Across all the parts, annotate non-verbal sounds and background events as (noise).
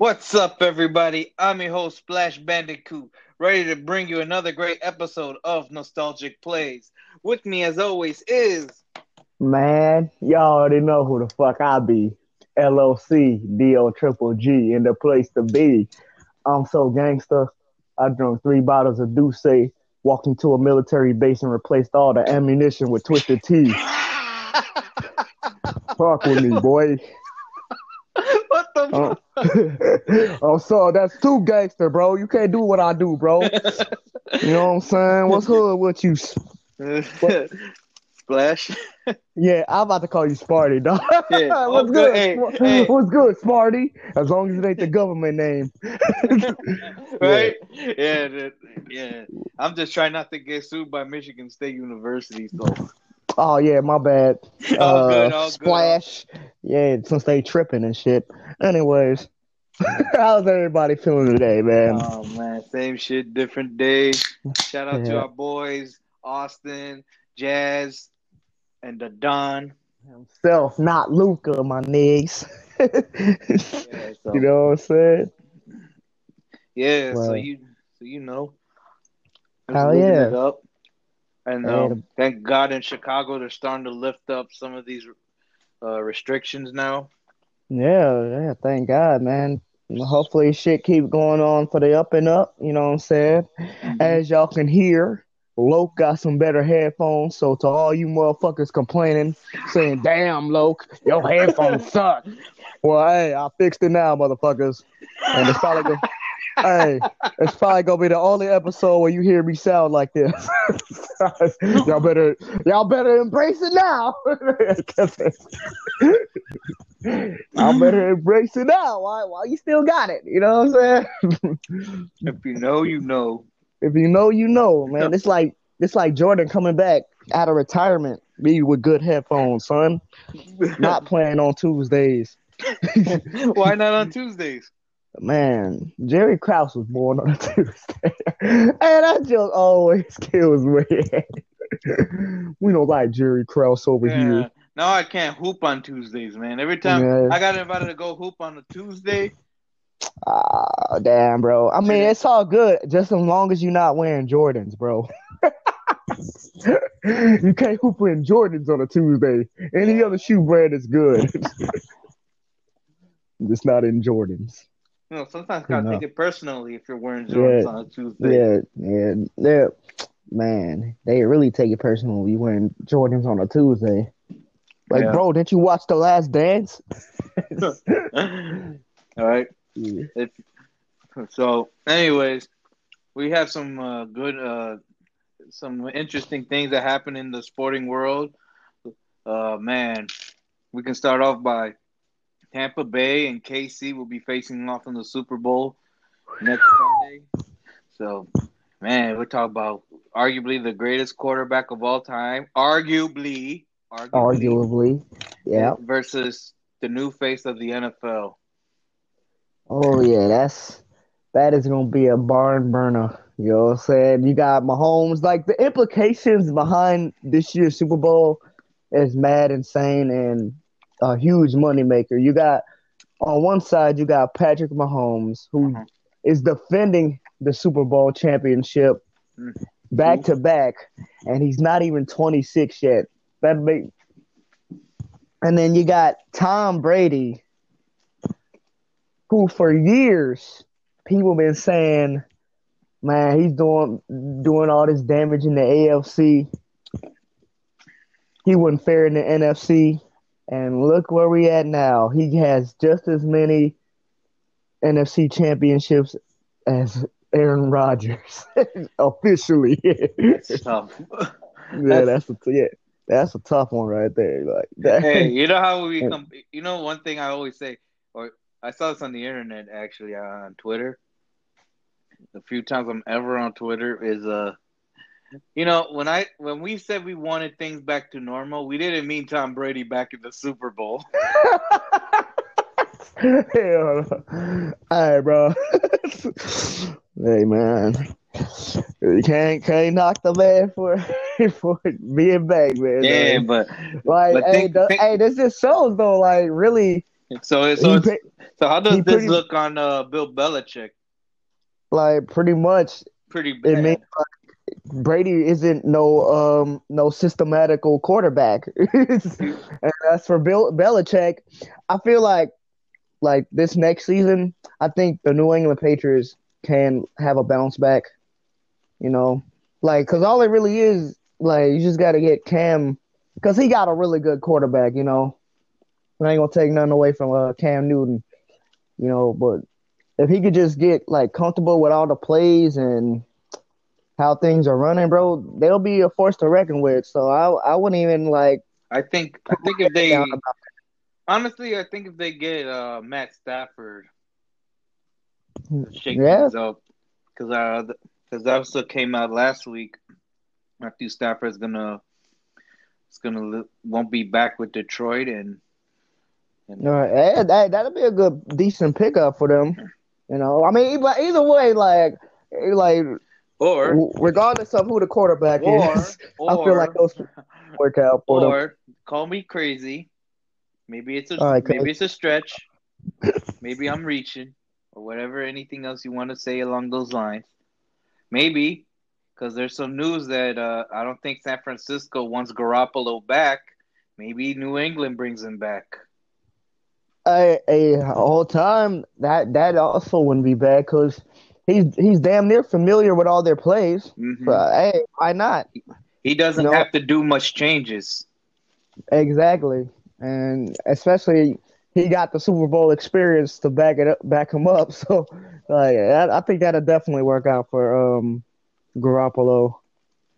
What's up, everybody? I'm your host, Splash Bandicoot, ready to bring you another great episode of Nostalgic Plays. With me, as always, is Man, y'all already know who the fuck I be. LOC, DO Triple G, in the place to be. I'm so gangster. I drunk three bottles of Douce, walked into a military base and replaced all the ammunition with Twisted Tea. (laughs) Talk with me, boy. What Oh. (laughs) oh, so that's too gangster, bro. You can't do what I do, bro. (laughs) You know what I'm saying? What's hood with you? (laughs) Splash. Yeah, I'm about to call you Sparty, dog. Yeah. What's Oh, good? Hey. What's good, Sparty? As long as it ain't the government name. right? Yeah, that- yeah. I'm just trying not to get sued by Michigan State University. So, Oh yeah, my bad. (laughs) all Uh, good, all good. Splash. Yeah, since they tripping and shit. Anyways, (laughs) how's everybody feeling today, man? Oh man, same shit, different day. Shout out to our boys, Austin, Jazz, and the Don. Himself, not Luca, my niggas. Yeah, so, (laughs) you know what I'm saying? yeah, so you, so you know, Hell yeah. And um, thank God in Chicago they're starting to lift up some of these uh, restrictions now. Yeah, yeah, thank God, man. Hopefully shit keep going on for the up and up, you know what I'm saying? As y'all can hear, Loke got some better headphones. So to all you motherfuckers complaining, saying, "Damn, Loke, your headphones suck." Well, hey, I fixed it now, motherfuckers. And it's probably gonna, hey, it's probably gonna be the only episode where you hear me sound like this. (laughs) y'all better, y'all better embrace it now. (laughs) I better embrace it now. Why? Why you still got it? You know what I'm saying? If you know, you know. If you know, you know, man. It's like it's like Jordan coming back out of retirement, me with good headphones, son. Not playing on Tuesdays. (laughs) Why not on Tuesdays? Man, Jerry Krause was born on a (laughs) Tuesday. and that just always kills me. (laughs) we don't like Jerry Krause over Yeah. here. Now I can't hoop on Tuesdays, man. Every time Yeah. I got invited to go hoop on a Tuesday, Ah, damn, bro. I mean, it's all good, just as long as you're not wearing Jordans, bro. (laughs) you can't hoop in Jordans on a Tuesday. Any other shoe brand is good. just not in Jordans. You know, sometimes gotta No. take it personally if you're wearing Jordans Yeah. on a Tuesday. Yeah, yeah, yeah. Man, they really take it personal when you wearing Jordans on a Tuesday. Like, Yeah. bro, didn't you watch The Last Dance? (laughs) All right. Yeah. If, so, anyways, we have some uh, good, uh, some interesting things that happen in the sporting world. Uh, man, we can start off by Tampa Bay and KC will be facing off in the Super Bowl next Sunday. So, man, we're talking about arguably the greatest quarterback of all time, arguably, arguably, Arguably. Yeah. versus the new face of the NFL. Oh yeah, that's that is gonna be a barn burner. You know what I'm saying? You got Mahomes, like the implications behind this year's Super Bowl is mad insane and a huge moneymaker. You got on one side you got Patrick Mahomes, who Mhm. is defending the Super Bowl championship Mhm. back to back, and he's not even 26 yet. That make and then you got Tom Brady, who for years people been saying, man, he's doing doing all this damage in the AFC. He wasn't fair in the NFC, and look where we at now. He has just as many NFC championships as Aaron Rodgers (laughs) officially. It's tough. (laughs) Yeah, that's a yeah, that's a tough one right there. Like (laughs) that. hey, you know how we come? You know one thing I always say, or I saw this on the internet actually uh, on Twitter. The few times I'm ever on Twitter is uh, you know when I when we said we wanted things back to normal, we didn't mean Tom Brady back in the Super Bowl. (laughs) Hell. All right, bro. (laughs) hey, man. You can't can't knock the man for (laughs) for being back, man. Yeah, Like, but like but hey, think- the- think- hey, this just shows though, like really So so He so how does this pretty- look on uh, Bill Belichick? like pretty much Pretty it bad. means like Brady isn't no um no systematical quarterback. (laughs) and as for Bill Belichick, I feel like like this next season, I think the New England Patriots can have a bounce back. You know, like because all it really is like you just got to get Cam because he got a really good quarterback. You know, I ain't gonna take nothing away from uh, Cam Newton. You know, but if he could just get like comfortable with all the plays and how things are running, bro, they'll be a force to reckon with. So I I wouldn't even like I think I think if they honestly I think if they get uh, Matt Stafford shake Yeah. things up because uh because that also came out last week. Matthew Stafford's gonna it's gonna won't be back with Detroit and and All right, yeah, that that'll be a good decent pickup for them. You know, I mean, either, either way, like like or regardless of who the quarterback or is, or (laughs) I feel like those (laughs) work out for them. or call me crazy. Maybe it's a right, maybe it's a stretch. (laughs) maybe I'm reaching or whatever. Anything else you want to say along those lines? Maybe because there's some news that uh, I don't think San Francisco wants Garoppolo back. Maybe New England brings him back. A a whole time that that also wouldn't be bad because he's he's damn near familiar with all their plays. Mhm. But hey, why not? He doesn't No. have to do much changes. Exactly, and especially he got the Super Bowl experience to back it up, back him up. (laughs) So, like, I, I think that'll definitely work out for um Garoppolo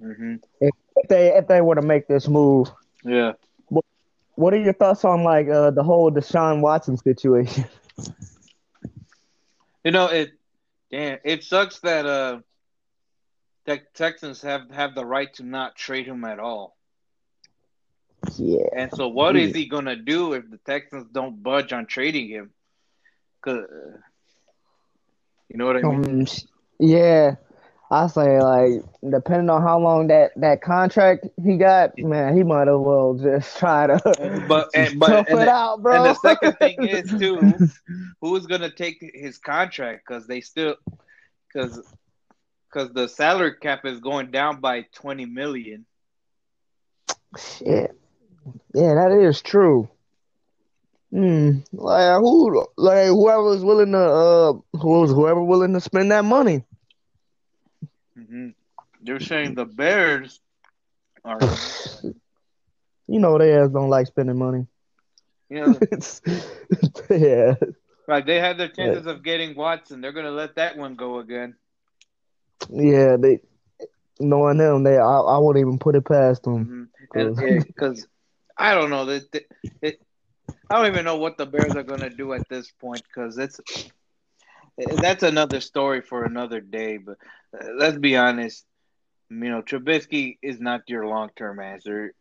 hmm if they if they were to make this move. Yeah. What are your thoughts on like uh, the whole Deshaun Watson situation? (laughs) You know it. Damn, it sucks that uh, that Texans have have the right to not trade him at all. yeah, And so, what is he gonna do if the Texans don't budge on trading him? 'Cause, uh, you know what I mean? um, yeah. I say like depending on how long that that contract he got, man, he might as well just (laughs) try to But and, but tough and it the, out, bro. and the second thing (laughs) is too, who's gonna take his contract? Because they still, because because the salary cap is going down by twenty million. Shit. Yeah, that is true. Hmm. Like who? Like whoever's willing to, uh, who's whoever willing to spend that money. They're saying the Bears are, (laughs) You know they ass don't like spending money. know, yeah. (laughs) like they had their chances of getting Watson. They're gonna let that one go again. Yeah, they knowing them, they I, I wouldn't even put it past them. hmm And because I don't know that it, I don't even know what the Bears are gonna do at this point because it's that's another story for another day. But uh, let's be honest, you know Trubisky is not your long term answer.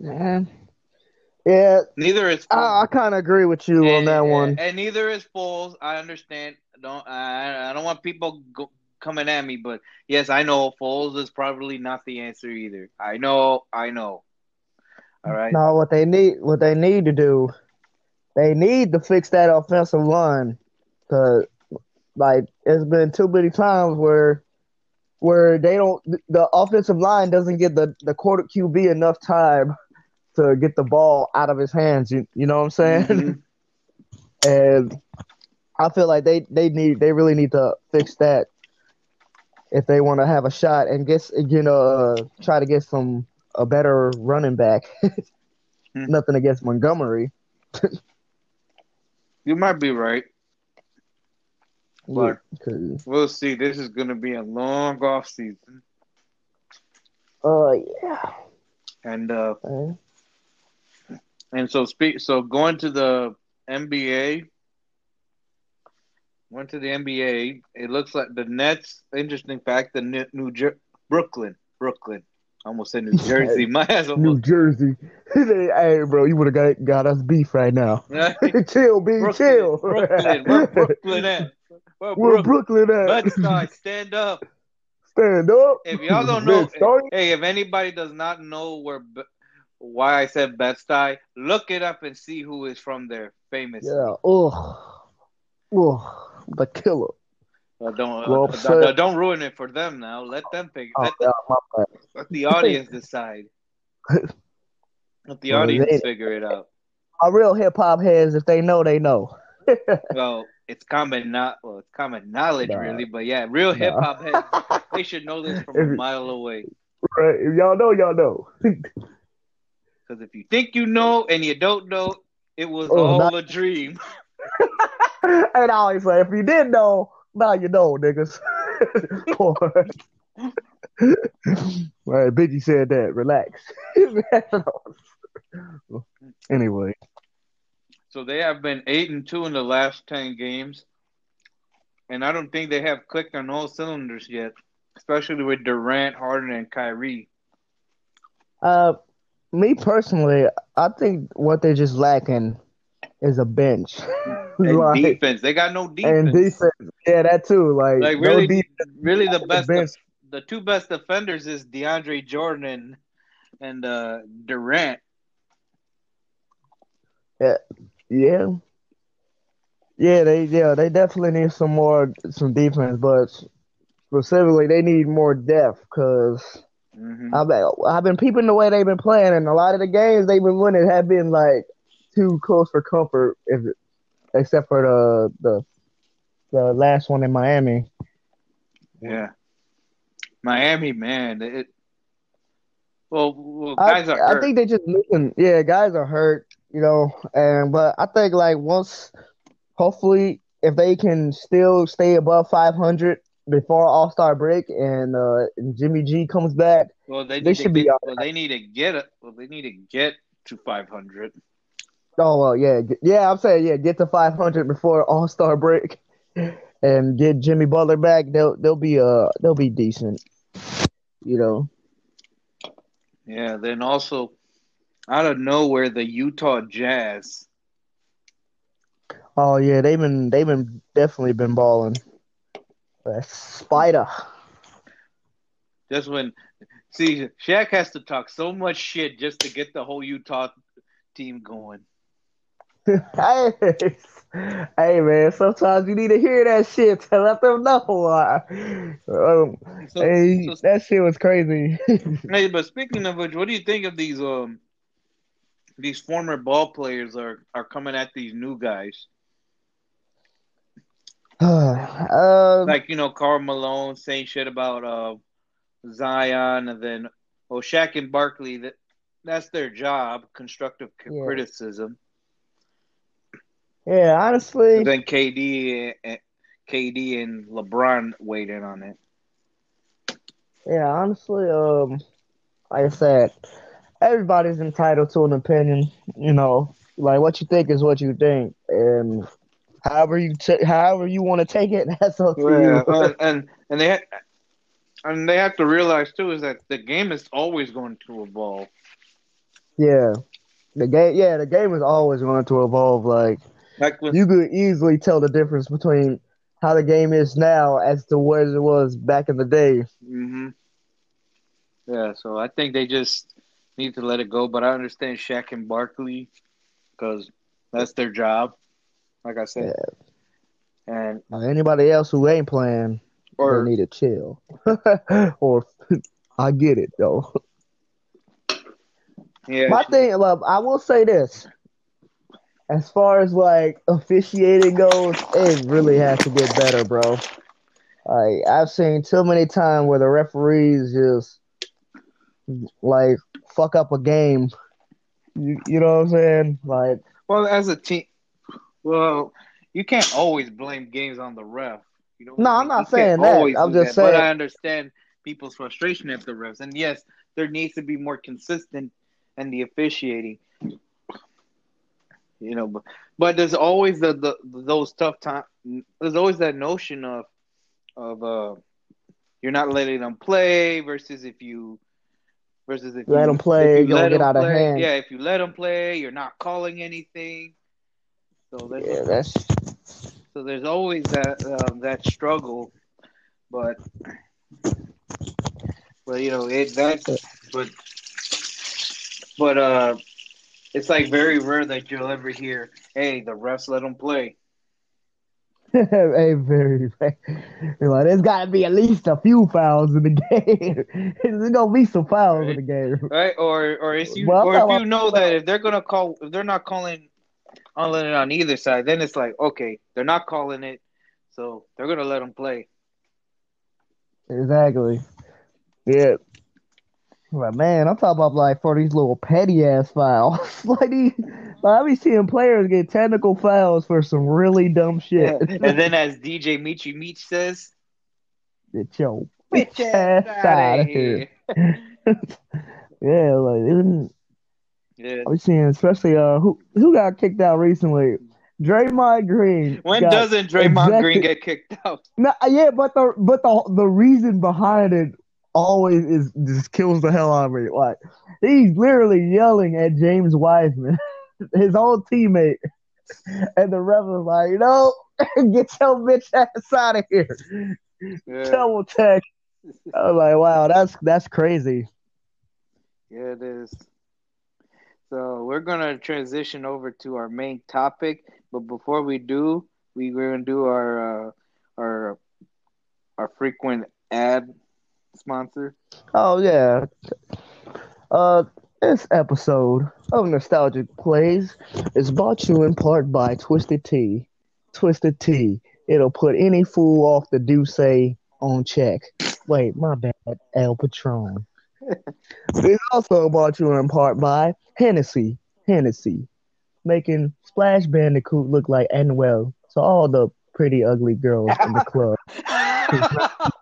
Yeah. Yeah, Neither is I, I kind of agree with you on that and- one. and neither is Foles. I understand. Don't I? I don't want people go, coming at me, but yes, I know Foles is probably not the answer either. I know. I know. All right. No, what they need, what they need to do, they need to fix that offensive line, cause like it's been too many times where, where they don't, the offensive line doesn't get the the quarter QB enough time to get the ball out of his hands. You you know what I'm saying? Mhm. (laughs) and I feel like they they need they really need to fix that if they want to have a shot and get you know uh, try to get some a better running back. (laughs) Hmm. Nothing against Montgomery. (laughs) You might be right. But- We'll see. This is going to be a long off season, uh, yeah. and uh, man. and so speak. So going to the NBA, went to the NBA. It looks like the Nets. Interesting fact: the New, New Jer- Brooklyn, Brooklyn. I almost said New (laughs) Jersey. My ass New. Jersey. (laughs) hey, bro, you would have got got us beef right now. (laughs) chill, B, Brooklyn, chill. Brooklyn, Brooklyn at? Where Where Brooklyn? Brooklyn at? Bed-Stuy, (laughs) stand up. Stand up. If y'all don't know, Bed-Stuy. hey, if anybody does not know where why I said Bed-Stuy. Look it up and see who is from there, famous. Yeah. Oh, oh, the killer. Don't, Well, uh, so- don't don't ruin it for them now. Let them figure. Oh, let, yeah, let the audience decide. (laughs) Let the audience figure it out. My real hip hop heads, if they know, they know. (laughs) Well, it's common not well, it's common knowledge Nah. really, but yeah, real hip hop heads (laughs) they should know this from a mile away. Right. If y'all know, y'all know. (laughs) Because if you think you know and you don't know, it was Oh, all not- a dream. (laughs) and I always say, if you didn't know, now you know, niggas. right, Biggie said that. Relax. anyway, So they have been eight and two in the last ten games, and I don't think they have clicked on all cylinders yet, especially with Durant, Harden, and Kyrie. uh, me personally, I think what they're just lacking is a bench. (laughs) And Like, defense, they got no defense. and defense, yeah, that too. Like, Like no really, defense, really the the best, bench. the two best defenders is DeAndre Jordan and uh, Durant. Yeah, yeah, Yeah, they yeah they definitely need some more some defense, but specifically they need more depth because Mhm. I've been, I've been peeping the way they've been playing, and a lot of the games they've been winning have been like too close for comfort, if except for the the the last one in Miami. Yeah, Miami, man. It, well, well, I, guys are I think they just missing. Yeah, guys are hurt, you know, and but I think like once, hopefully, if they can still stay above 500 before All Star break and uh and Jimmy G comes back, well, they, they should be all well, they need to get it. Well, they need to get to five hundred. oh well, yeah, yeah, I'm saying yeah, get to 500 before All Star break, (laughs) and get Jimmy Butler back. They'll they'll be uh they'll be decent, you know. Yeah. Then also, out of nowhere, the Utah Jazz. Oh yeah, they've been they've been definitely been balling. Uh, Spider. Just when, see, Shaq has to talk so much shit just to get the whole Utah team going. (laughs) hey, hey, man. Sometimes you need to hear that shit to let them know. Uh, um, So, hey, so that shit was crazy. (laughs) Hey, but speaking of which, what do you think of these um these former ball players are are coming at these new guys? (sighs) uh, Like, you know, Karl Malone saying shit about uh Zion and then well Shaq and Barkley that that's their job, constructive c- Yeah. criticism. yeah, honestly, And then KD and KD and LeBron weighed in on it. yeah, honestly, um, like I said, everybody's entitled to an opinion. You know, like what you think is what you think, and however you ta- however you want to take it, (laughs) that's up to Yeah, you. and (laughs) and, and they ha- and they have to realize too is that the game is always going to evolve. Yeah, the game. Yeah, the game is always going to evolve. Like. Like when you could easily tell the difference between how the game is now as to what it was back in the day. hmm Yeah, so I think they just need to let it go. But I understand Shaq and Barkley because that's their job, like I said. And Now, anybody else who ain't playing, or need to chill. (laughs) or (laughs) I get it though. yeah, My thing, love, I will say this. As far as like officiating goes, it really has to get better, bro. Like I've seen too many times where the referees just like fuck up a game. You, you know what I'm saying? Like well, as a team, well, you can't always blame games on the ref. You know, No, I'm not saying that. I'm just that. But saying- I understand people's frustration at the refs, and yes, there needs to be more consistent in the officiating. You know, but, but there's always the, the those tough time. There's always that notion of of uh, you're not letting them play versus if you versus if Let them play, you let get out of hand. Yeah, if you let them play, you're not calling anything. So there's yeah, that's so there's always that um, that struggle, but but you know it that but but uh, it's like very rare that you'll ever hear, "Hey, the refs let them play." (laughs) hey, very, very like, there's got to be at least a few fouls in the (laughs) game. there's gonna be some fouls Right. in the game. right? Or or if you Well, or if you know that if they're gonna call if they're not calling on it on either side, then it's like okay, they're not calling it, so they're gonna let them play. Exactly. Yeah. Like, man, I'm talking about like for these little petty ass fouls. (laughs) like these, like, I be seeing players get technical fouls for some really dumb Yeah. shit. And then as DJ Michi Meech says, Get your "Bitch ass ass out of here. here." (laughs) Yeah, like isn't Yeah. I be seeing especially uh who who got kicked out recently? Draymond Green. When doesn't Draymond ejected- Green get kicked out? No, yeah, but the but the the reason behind it always is just kills the hell out of me. Like he's literally yelling at James Wiseman, (laughs) his old teammate, and the ref was like, know, (laughs) get your bitch ass out of here." Yeah, Double tech. I was like, "Wow, that's that's crazy." yeah, it is. So we're gonna transition over to our main topic, but before we do, we we're gonna do our uh, our our frequent ad sponsor. Oh yeah. Uh, this episode of Nostalgic Plays is brought to you in part by Twisted Tea. Twisted Tea. It'll put any fool off the do say on check. Wait, my bad. El Patron. (laughs) it's also brought to you in part by Hennessy. Hennessy. Making Splash Bandicoot look like Anuel. So all the pretty ugly girls in the (laughs) club. (laughs)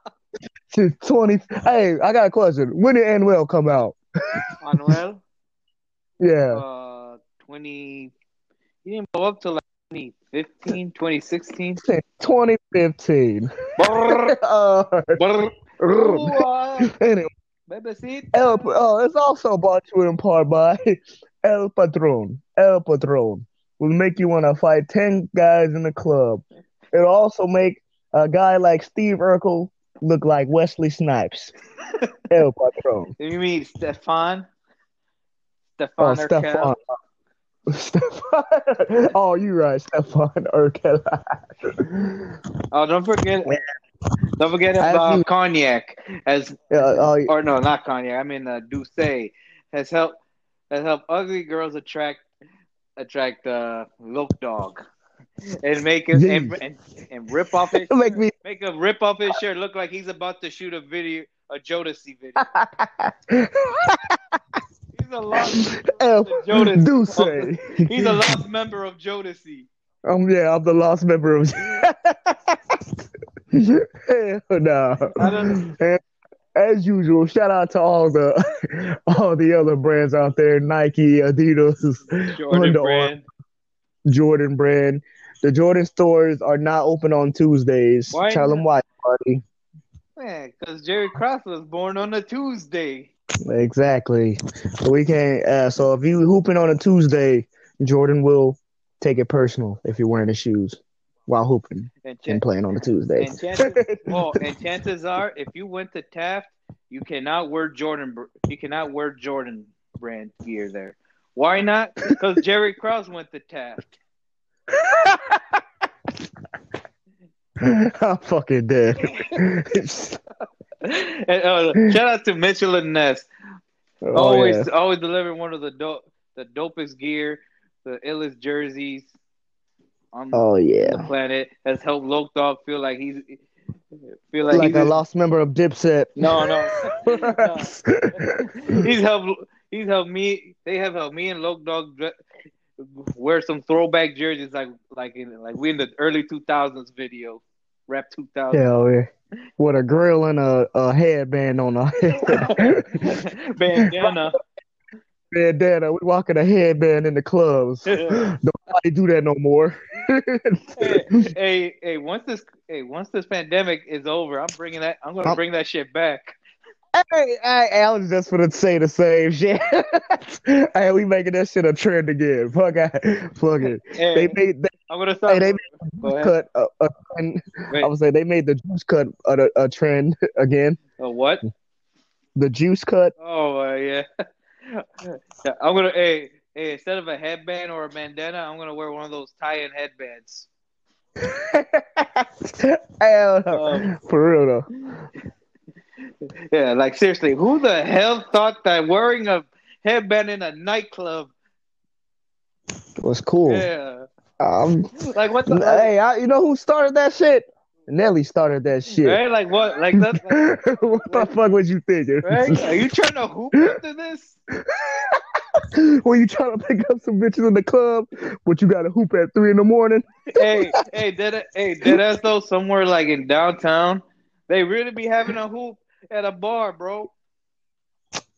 To (laughs) 20. Hey, I got a question. When did Anuel come out? Anuel? (laughs) Yeah. uh, twenty. He didn't blow up till like 2015, 2016. 2015. Brrr, (laughs) uh. Ooh, uh, anyway. El, oh, it's also brought to you in part by El Patron. El Patron will make you want to fight 10 guys in the club. It'll also make a guy like Steve Urkel look like Wesley Snipes. El Patron. (laughs) You mean Stefan? Oh, Stefan Stefan. Urkel? Stefan. (laughs) oh, you're right, Stefan Urkel. (laughs) Oh, don't forget. Don't forget about you- cognac as yeah, oh, or no, not cognac. I mean uh, Douce has helped has helped ugly girls attract attract uh look dog and make him and, and, and rip off (laughs) it make me make a rip off his shirt look like he's about to shoot a video a Jodeci video. (laughs) He's a lost El Jodeci. (laughs) He's a lost member of Jodeci. Um, yeah, I'm the lost member of. Hell no. I As usual, shout out to all the all the other brands out there: Nike, Adidas, Jordan Under brand. Jordan brand. The Jordan stores are not open on Tuesdays. Why Tell them why, buddy. Man, because Jerry Cross was born on a Tuesday. Exactly. So we can't. Uh, so if you hooping on a Tuesday, Jordan will take it personal if you're wearing the shoes while hooping And, and playing on a Tuesday. and chances, well, (laughs) and chances are, if you went to Taft, you cannot wear Jordan. You cannot wear Jordan brand gear there. Why not? Because Jerry Krause went to Taft. (laughs) I'm fucking dead. (laughs) And, uh, shout out to Mitchell and Ness. oh, always, yeah. always delivering one of the dope, the dopest gear, the illest jerseys on Oh the planet. Has helped Loke Dog feel like he's feel like, Like he's a lost member of Dipset. No, no. no. (laughs) he's helped. He's helped me. They have helped me and Loke Dog dre- wear some throwback jerseys, like like in like we in the early two thousands video, rap two thousand. Hell yeah. With a grill and a, a headband on a head. (laughs) Bandana. Bandana. We walking a headband in the clubs. Nobody do that no more. hey, (laughs) hey, hey! Once this, hey, once this pandemic is over, I'm bringing that. I'm gonna I'm- bring that shit back. Hey, hey, I was just gonna say the same shit. (laughs) hey, we making that shit a trend again. Fuck, I, fuck it. Hey, They made they, I'm gonna start. hey, they Go cut a, a trend. Wait, I would say they made the juice cut a, a trend (laughs) again. uh, what? The juice cut. Oh uh, yeah. (laughs) Yeah, I'm gonna hey hey instead of a headband or a bandana, I'm gonna wear one of those tie-in headbands. Hell no. Um, For real though. Yeah, like seriously, who the hell thought that wearing a headband in a nightclub? Was cool. Yeah, Um, like what the hey, I, you know who started that shit? Nelly started that shit. right? Like what? Like that? Like, (laughs) what the fuck was you thinking? right? Are you trying to hoop (laughs) after this? (laughs) when you trying to pick up some bitches in the club, but you got to hoop at three in the morning? hey, hey, did it? Hey, did us though? Somewhere like in downtown, they really be having a hoop at a bar, bro.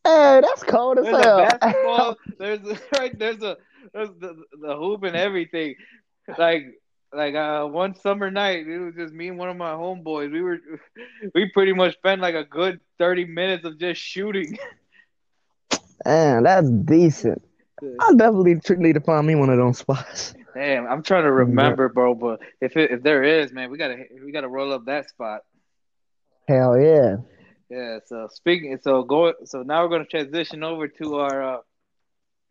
Hey, that's cold as There's a hell. basketball. (laughs) There's a, (laughs) right. There's a there's the the hoop and everything. Like like uh one summer night, it was just me and one of my homeboys. We were (laughs) we pretty much spent like a good thirty minutes of just shooting. Man, that's decent. I definitely need to find me one of those spots. Damn, I'm trying to remember, bro. But if it, if there is, man, we gotta we gotta roll up that spot. Hell yeah. Yeah. So speaking, so go. So now we're gonna transition over to our uh,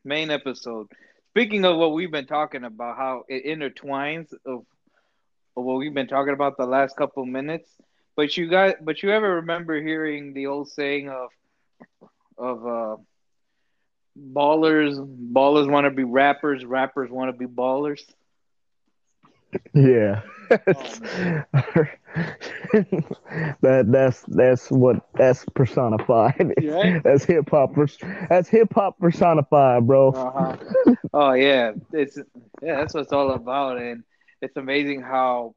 main episode. Speaking of what we've been talking about, how it intertwines of, of what we've been talking about the last couple minutes. But you guys, but you ever remember hearing the old saying of of uh, ballers ballers want to be rappers, rappers want to be ballers. Yeah. (laughs) That that's that's what that's personified. Right? (laughs) That's hip hop. That's hip hop personified, bro. Uh-huh. Oh yeah, it's yeah, that's what it's all about, and it's amazing how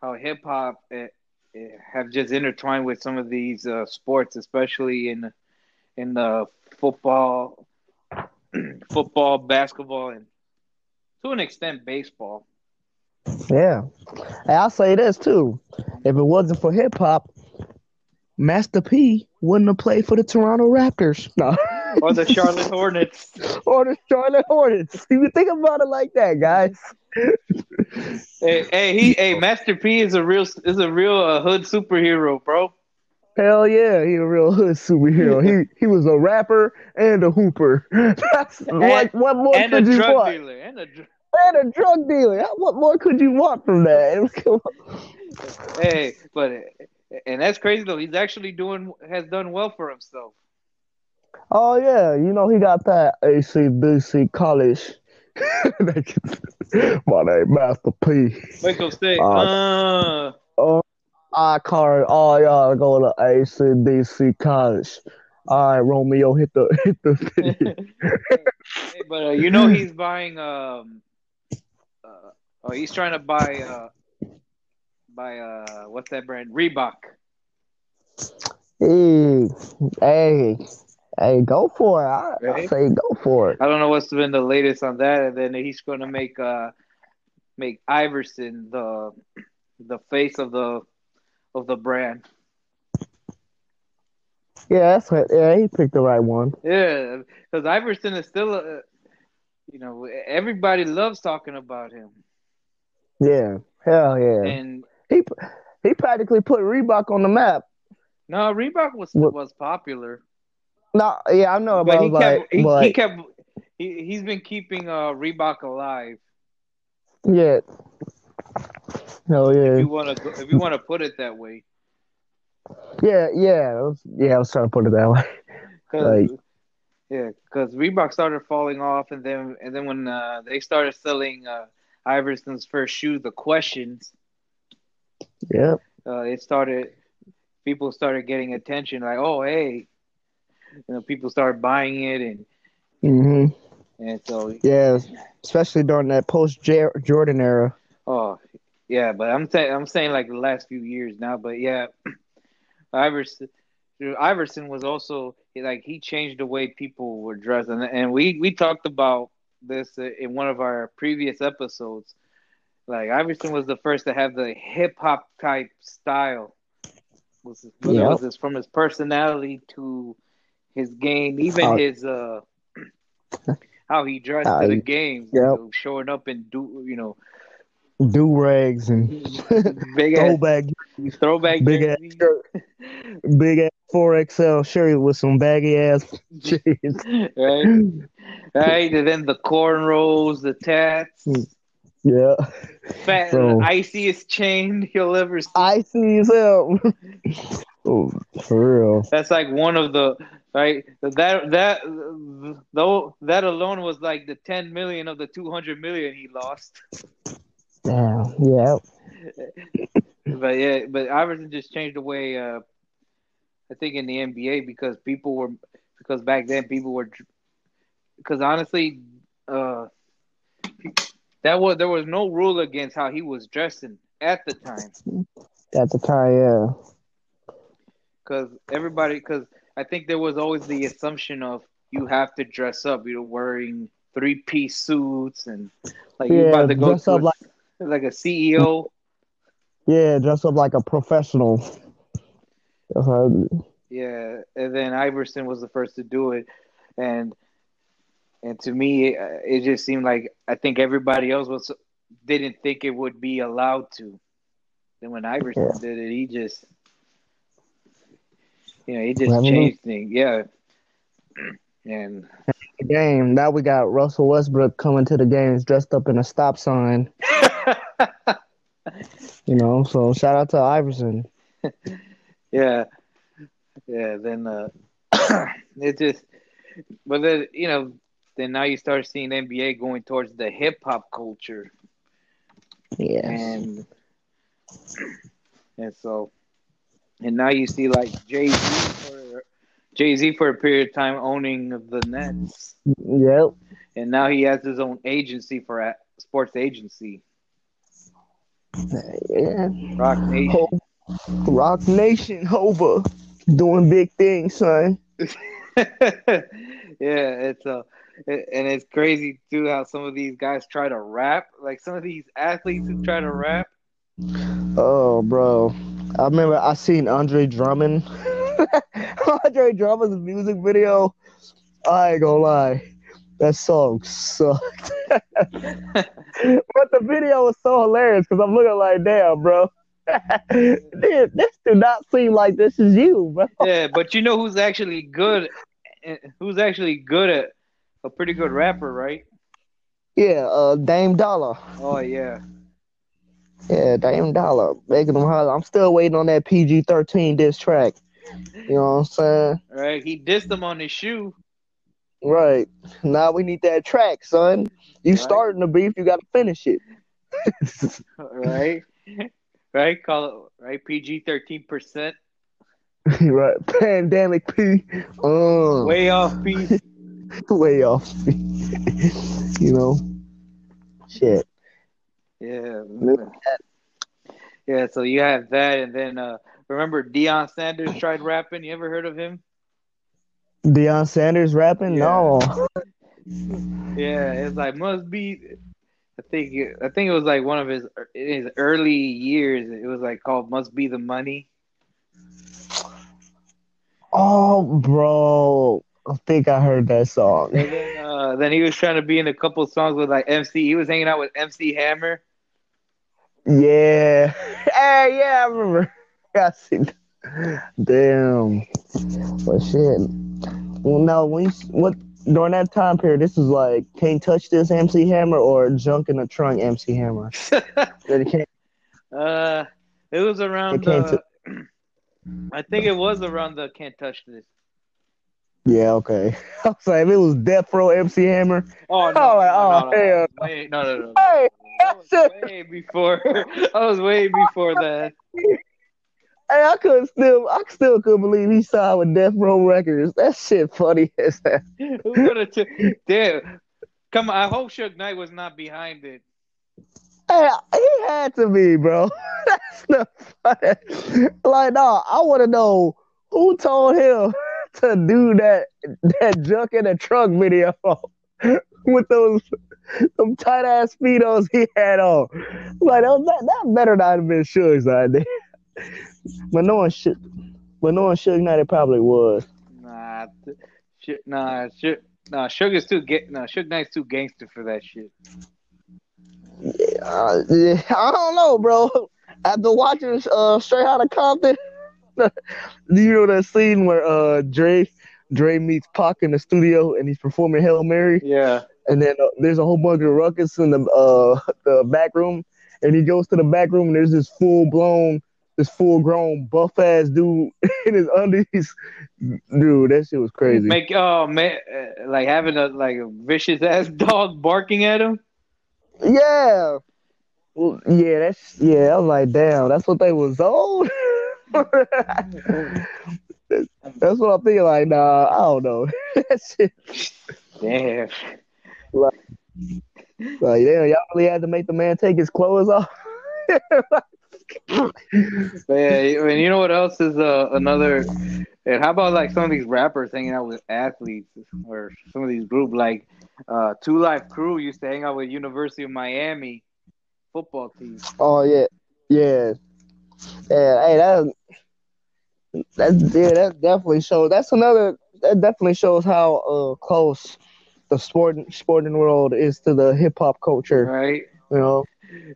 how hip hop eh, eh, have just intertwined with some of these uh, sports, especially in in the football, (clears throat) football, basketball, and to an extent baseball. Yeah. And I'll say this too. If it wasn't for hip hop, Master P wouldn't have played for the Toronto Raptors. No. Or the (laughs) Charlotte Hornets. or the Charlotte Hornets. You think about it like that, guys. hey, hey, he, hey, Master P is a real is a real uh, hood superhero, bro. Hell yeah, he a real hood superhero. he (laughs) he was a rapper and a hooper. (laughs) That's like what more And a could you drug want? dealer, and a And a drug dealer. What more could you want from that? (laughs) hey, but and that's crazy though. He's actually doing has done well for himself. oh yeah, you know he got that ACBC college. (laughs) My name Master P. Michael say, Uh, uh, I card all y'all go to ACDC college. All right, Romeo, hit the (laughs) hit the video. Hey, but uh, you know he's buying um, uh, oh he's trying to buy uh, buy uh, what's that brand? Reebok. Hey, hey, hey, go for it. I, I say go for it. I don't know what's been the latest on that, and then he's going to make uh make Iverson the the face of the of the brand. Yeah, that's right. Yeah, he picked the right one. Yeah, because Iverson is still a you know everybody loves talking about him, Yeah, hell yeah. and He he practically put Reebok on the map. no Reebok was What- was popular, No, yeah, I know, but he like, kept he, but he kept he he's been keeping uh Reebok alive. yeah, hell If yeah, you want to if you want to put it that way. yeah, yeah, I was, yeah. I was trying to put it that way. (laughs) Like- yeah, because Reebok started falling off, and then and then when uh, they started selling uh, Iverson's first shoe, the questions, Yeah. uh, it started. People started getting attention, like, oh, hey, you know, people started buying it, and hmm and so, Yeah, especially during that post Jordan era. oh, yeah. But I'm saying, I'm saying like the last few years now, but yeah, (clears throat) Iverson. Iverson was also like he changed the way people were dressed, and and we we talked about this in one of our previous episodes. Like Iverson was the first to have the hip hop type style. Was Yep. was his, from his personality to his game, even Uh, his uh (laughs) how he dressed uh, to the games, yep. you know, showing up and do you know do rags and (laughs) Big ass throwback, throwback big ass shirt, big ass four XL shirt with some baggy ass (laughs) jeans. right? Right, and then the cornrows, the tats, Yeah, fat, So- iciest chain you'll ever see. I see as hell. (laughs) oh, for real. That's like one of the right. That that though that alone was like the ten million of the two hundred million he lost. Yeah, yeah. (laughs) But yeah, but Iverson just changed the way. Uh, I think in the NBA because people were because back then people were because honestly, uh, that was there was no rule against how he was dressing at the time At the time, yeah. because everybody because I think there was always the assumption of you have to dress up, you know, wearing three piece suits and like you Yeah, about to go dress to up a- like- like a CEO. Yeah, dressed up like a professional. How, Yeah, and then Iverson was the first to do it, and and to me, uh, it just seemed like I think everybody else was didn't think it would be allowed to. Then when Iverson Yeah. did it, he just you know he just changed things. Yeah, and the game. Now we got Russell Westbrook coming to the games dressed up in a stop sign. (laughs) (laughs) You know, so shout out to Iverson. (laughs) yeah, yeah. Then uh, (clears throat) it just, but then you know, then now you start seeing NBA going towards the hip hop culture. Yeah. and (clears throat) and so and now you see like Jay Z for Jay Z for a period of time owning the Nets, Yep. and now he has his own agency for a sports agency, Yeah. Roc Nation. Roc Nation Hova doing big things, son. (laughs) yeah, it's a, it- and it's crazy too how some of these guys try to rap. Like some of these athletes who try to rap. Oh, bro. I remember I seen Andre Drummond. (laughs) Andre Drummond's music video. I ain't gonna lie. That song sucked. (laughs) but the video was so hilarious because I'm looking like, damn, bro. (laughs) Dude, this do not seem like this is you, bro. Yeah, but you know who's actually good? Who's actually good at a pretty good rapper, right? Yeah, uh, Dame Dolla. Oh yeah. Yeah, Dame Dolla. Making them holler. I'm still waiting on that PG 13 diss track. You know what I'm saying? Right, he dissed him on his shoe. Right. Now we need that track, son. You Right. starting the beef, you gotta finish it. (laughs) Right, right. Call it right. PG thirteen percent. (laughs) right. Pandemic P. Uh, Way off P. (laughs) way off. P. you know? Shit. Yeah. Yeah. So you have that, and then uh remember Deion Sanders tried rapping. You ever heard of him? Deion Sanders rapping? Yeah. No. Yeah, it's like must be. I think I think it was like one of his in his early years. It was like called "Must Be the Money." Oh, bro. I think I heard that song. Then, uh, then he was trying to be in a couple songs with like MC. He was hanging out with MC Hammer. Yeah. (laughs) Hey, yeah, I remember. (laughs) I see. Damn. But shit. Well, no, when you, what during that time period, this was like can't touch this MC Hammer or junk in the trunk MC Hammer. (laughs) Uh, it was around It the. I think it was around the "Can't Touch This." Yeah, okay. (laughs) I was like, if it was Death Row MC Hammer. Oh no! (laughs) Oh, no, no, no, hell. Wait, no, no, no. Hey, That was way before. I was way before that. Hey, I couldn't still, I still couldn't believe he signed with Death Row Records. That shit funny (laughs) as hell. Who would have? T- Damn! Come on! I hope Suge Knight was not behind it. Hey, he had to be, bro. (laughs) That's not funny. Like, no, I want to know who told him (laughs) to do that that junk in the truck video with those some tight ass speedos he had on. Like, that, that, that better not have been Suge's idea. But no one should. But no one Suge Knight it probably was. Nah, th- nah, shit, nah. Sugar's too ga- nah. Suge Knight's too gangster for that shit. Uh, yeah, I don't know, bro. After watching uh, Straight Outta Compton, do (laughs) you know that scene where uh Dre Dre meets Pac in the studio and he's performing Hail Mary? Yeah. And then uh, there's a whole bunch of ruckus in the uh (laughs) the back room, and he goes to the back room and there's this full blown, this full grown buff ass dude (laughs) in his undies. Dude, that shit was crazy. Make oh man, uh, like having a like a vicious ass (laughs) dog barking at him. Yeah. Well, yeah, that's yeah. I was like, damn, that's what they was on. (laughs) that's what I'm thinking. Like, nah, I don't know. that shit. Damn. Like, like, damn, y'all really had to make the man take his clothes off. (laughs) Yeah, I mean, you know what else is uh, another? And how about like some of these rappers hanging out with athletes, or some of these group like uh, 2 Live Crew used to hang out with University of Miami football team. oh yeah, yeah, yeah. Hey, that that yeah, that definitely shows. That's another. That definitely shows how uh close the sport sporting world is to the hip hop culture. Right, You know.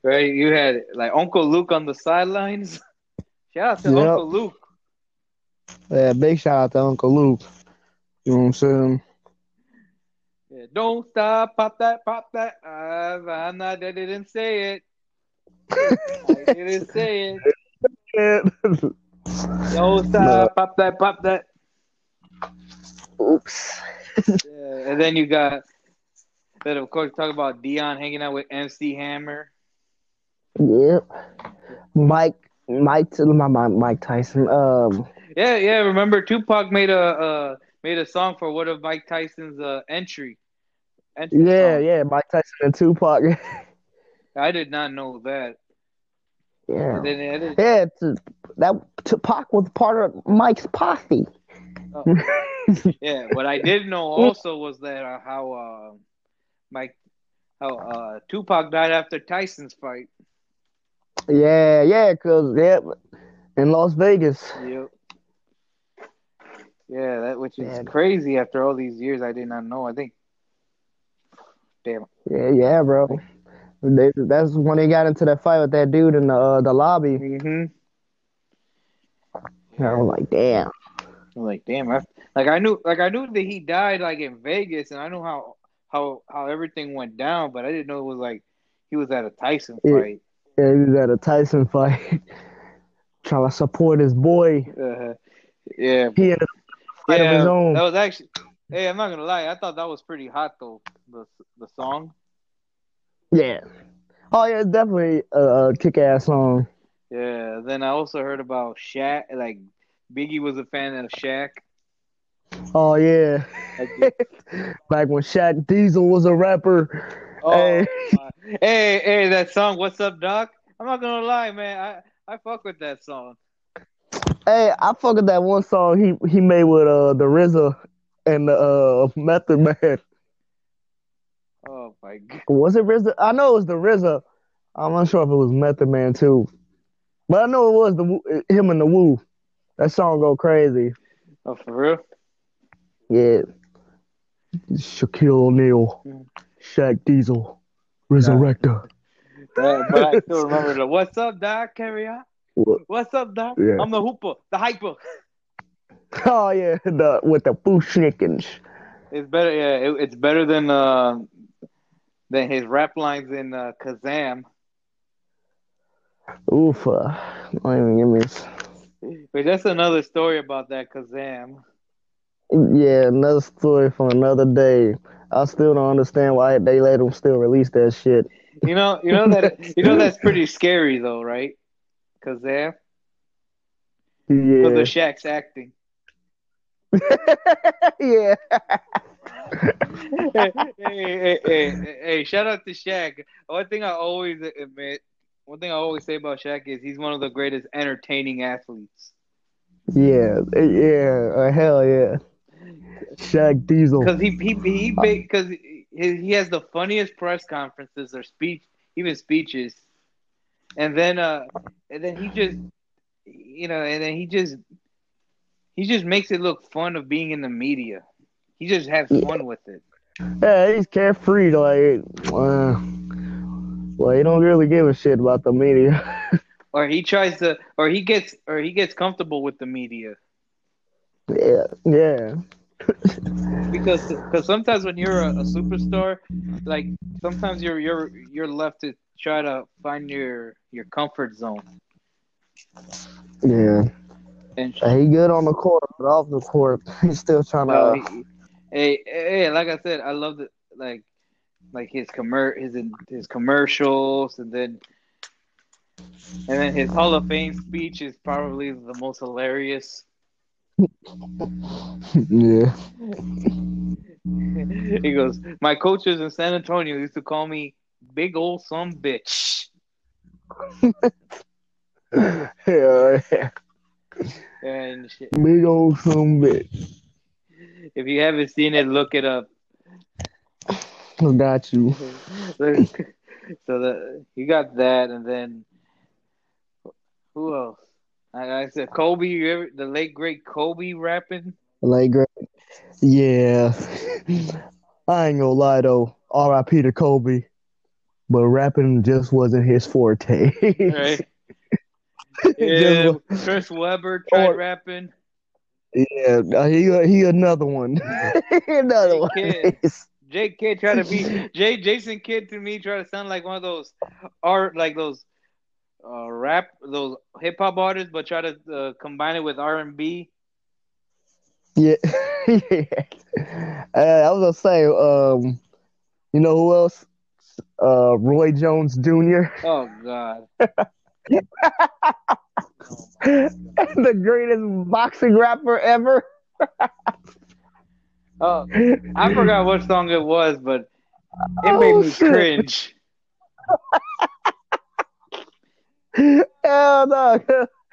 Right. You had like Uncle Luke on the sidelines. (laughs) Shout out to Yep. Uncle Luke. Yeah, big shout out to Uncle Luke. You know what I'm saying? Yeah, don't stop, pop that, pop that. Uh, I'm not. I didn't say it. I didn't (laughs) say it. Don't stop, pop that, pop that. Oops. Yeah, and then you got then of course talk about Deion hanging out with MC Hammer. Yep. Mike, Mike, my, my, Mike Tyson. Um, Yeah, yeah. Remember Tupac made a uh, made a song for one of Mike Tyson's uh, entry. entry yeah, songs. yeah, Mike Tyson and Tupac. (laughs) I did not know that. yeah, then yeah. That Tupac was part of Mike's posse. (laughs) yeah, what I did know also was that uh, how uh, Mike how uh, Tupac died after Tyson's fight. Yeah, yeah, cause yeah, in Las Vegas. Yep. Yeah, that which is Yeah. crazy after all these years. I did not know. I think. Damn. Yeah, yeah, bro. They, that's when they got into that fight with that dude in the uh, the lobby. Mm-hmm. I was like, damn. I'm like, damn, I, like I knew, like I knew that he died like in Vegas, and I knew how how how everything went down, but I didn't know it was like he was at a Tyson fight. Yeah, he was at a Tyson fight, (laughs) trying to support his boy. Uh, yeah, He ended up fight of yeah, his own. that was actually. Hey, I'm not gonna lie, I thought that was pretty hot though. The the song. Yeah. Oh yeah, definitely a, a kick-ass song. Yeah. Then I also heard about Shaq. Like Biggie was a fan of Shaq. Oh yeah. (laughs) Back when Shaq Diesel was a rapper. Oh, Hey. hey, hey, that song, "What's Up, Doc"? I'm not gonna lie, man. I I fuck with that song. Hey, I fuck with that one song he he made with uh the RZA and the uh Method Man. Oh my god. Was it RZA? I know it was the RZA. I'm not sure if it was Method Man too, but I know it was the him and the Wu. That song go crazy. Oh, for real? Yeah. Shaquille O'Neal, Mm. Shaq Diesel, Resurrector. But I still remember the "What's up, Doc?" Carry on. What? What's up, Doc? Yeah. I'm the hooper, the hyper. (laughs) Oh yeah, the with the Fu-Schnickens. It's better. Yeah, it, it's better than uh than his rap lines in uh, Kazam. Oof. Uh, don't even give me. But that's another story about that Kazam. Yeah, another story for another day. I still don't understand why they let them still release that shit. You know, you know that you know that's pretty (laughs) scary though, right? Kazam. For the Yeah. Shaq's acting. (laughs) yeah. hey, hey, hey, hey, hey, shout out to Shaq. One thing I always admit, one thing I always say about Shaq is he's one of the greatest entertaining athletes. Yeah. Yeah. Uh, hell yeah. Shaq Diesel. Because he he he because he, he has the funniest press conferences or speech, even speeches, and then uh and then he just you know and then he just he just makes it look fun of being in the media. He just has fun with it. Yeah, he's carefree. Like, uh, Well, he don't really give a shit about the media. (laughs) or he tries to, or he gets, or he gets comfortable with the media. yeah, yeah. Because because sometimes when you're a, a, superstar, like sometimes you're you're you're left to try to find your your comfort zone. Yeah. And he good on the court, but off the court, (laughs) he's still trying to. he, hey, hey, like I said, I love the like like his commer his his commercials, and then and then his Hall of Fame speech is probably the most hilarious. Yeah. he goes, My coaches in San Antonio used to call me big old some bitch. yeah, (laughs) yeah. And shit. Big old some bitch. If you haven't seen it, look it up. Got you. (laughs) so the you got that, and then who else? I, I said Kobe. You ever, the late great Kobe rapping. Late great. Yeah. (laughs) I ain't gonna lie though. R.I.P. to Kobe, but rapping just wasn't his forte. right. (laughs) Yeah, Chris Webber tried or, rapping. Yeah, he he another one. (laughs) another one. Jake Kidd try to be Jay Jason Kidd to me try to sound like one of those art like those uh, rap those hip hop artists, but try to uh, combine it with R and B. Yeah, (laughs) yeah. Uh, I was gonna say, um, you know who else? Uh, Roy Jones Jr. (laughs) Oh God. (laughs) the greatest boxing rapper ever. oh, I forgot what song it was, but it oh, made me shit. cringe. Hell no.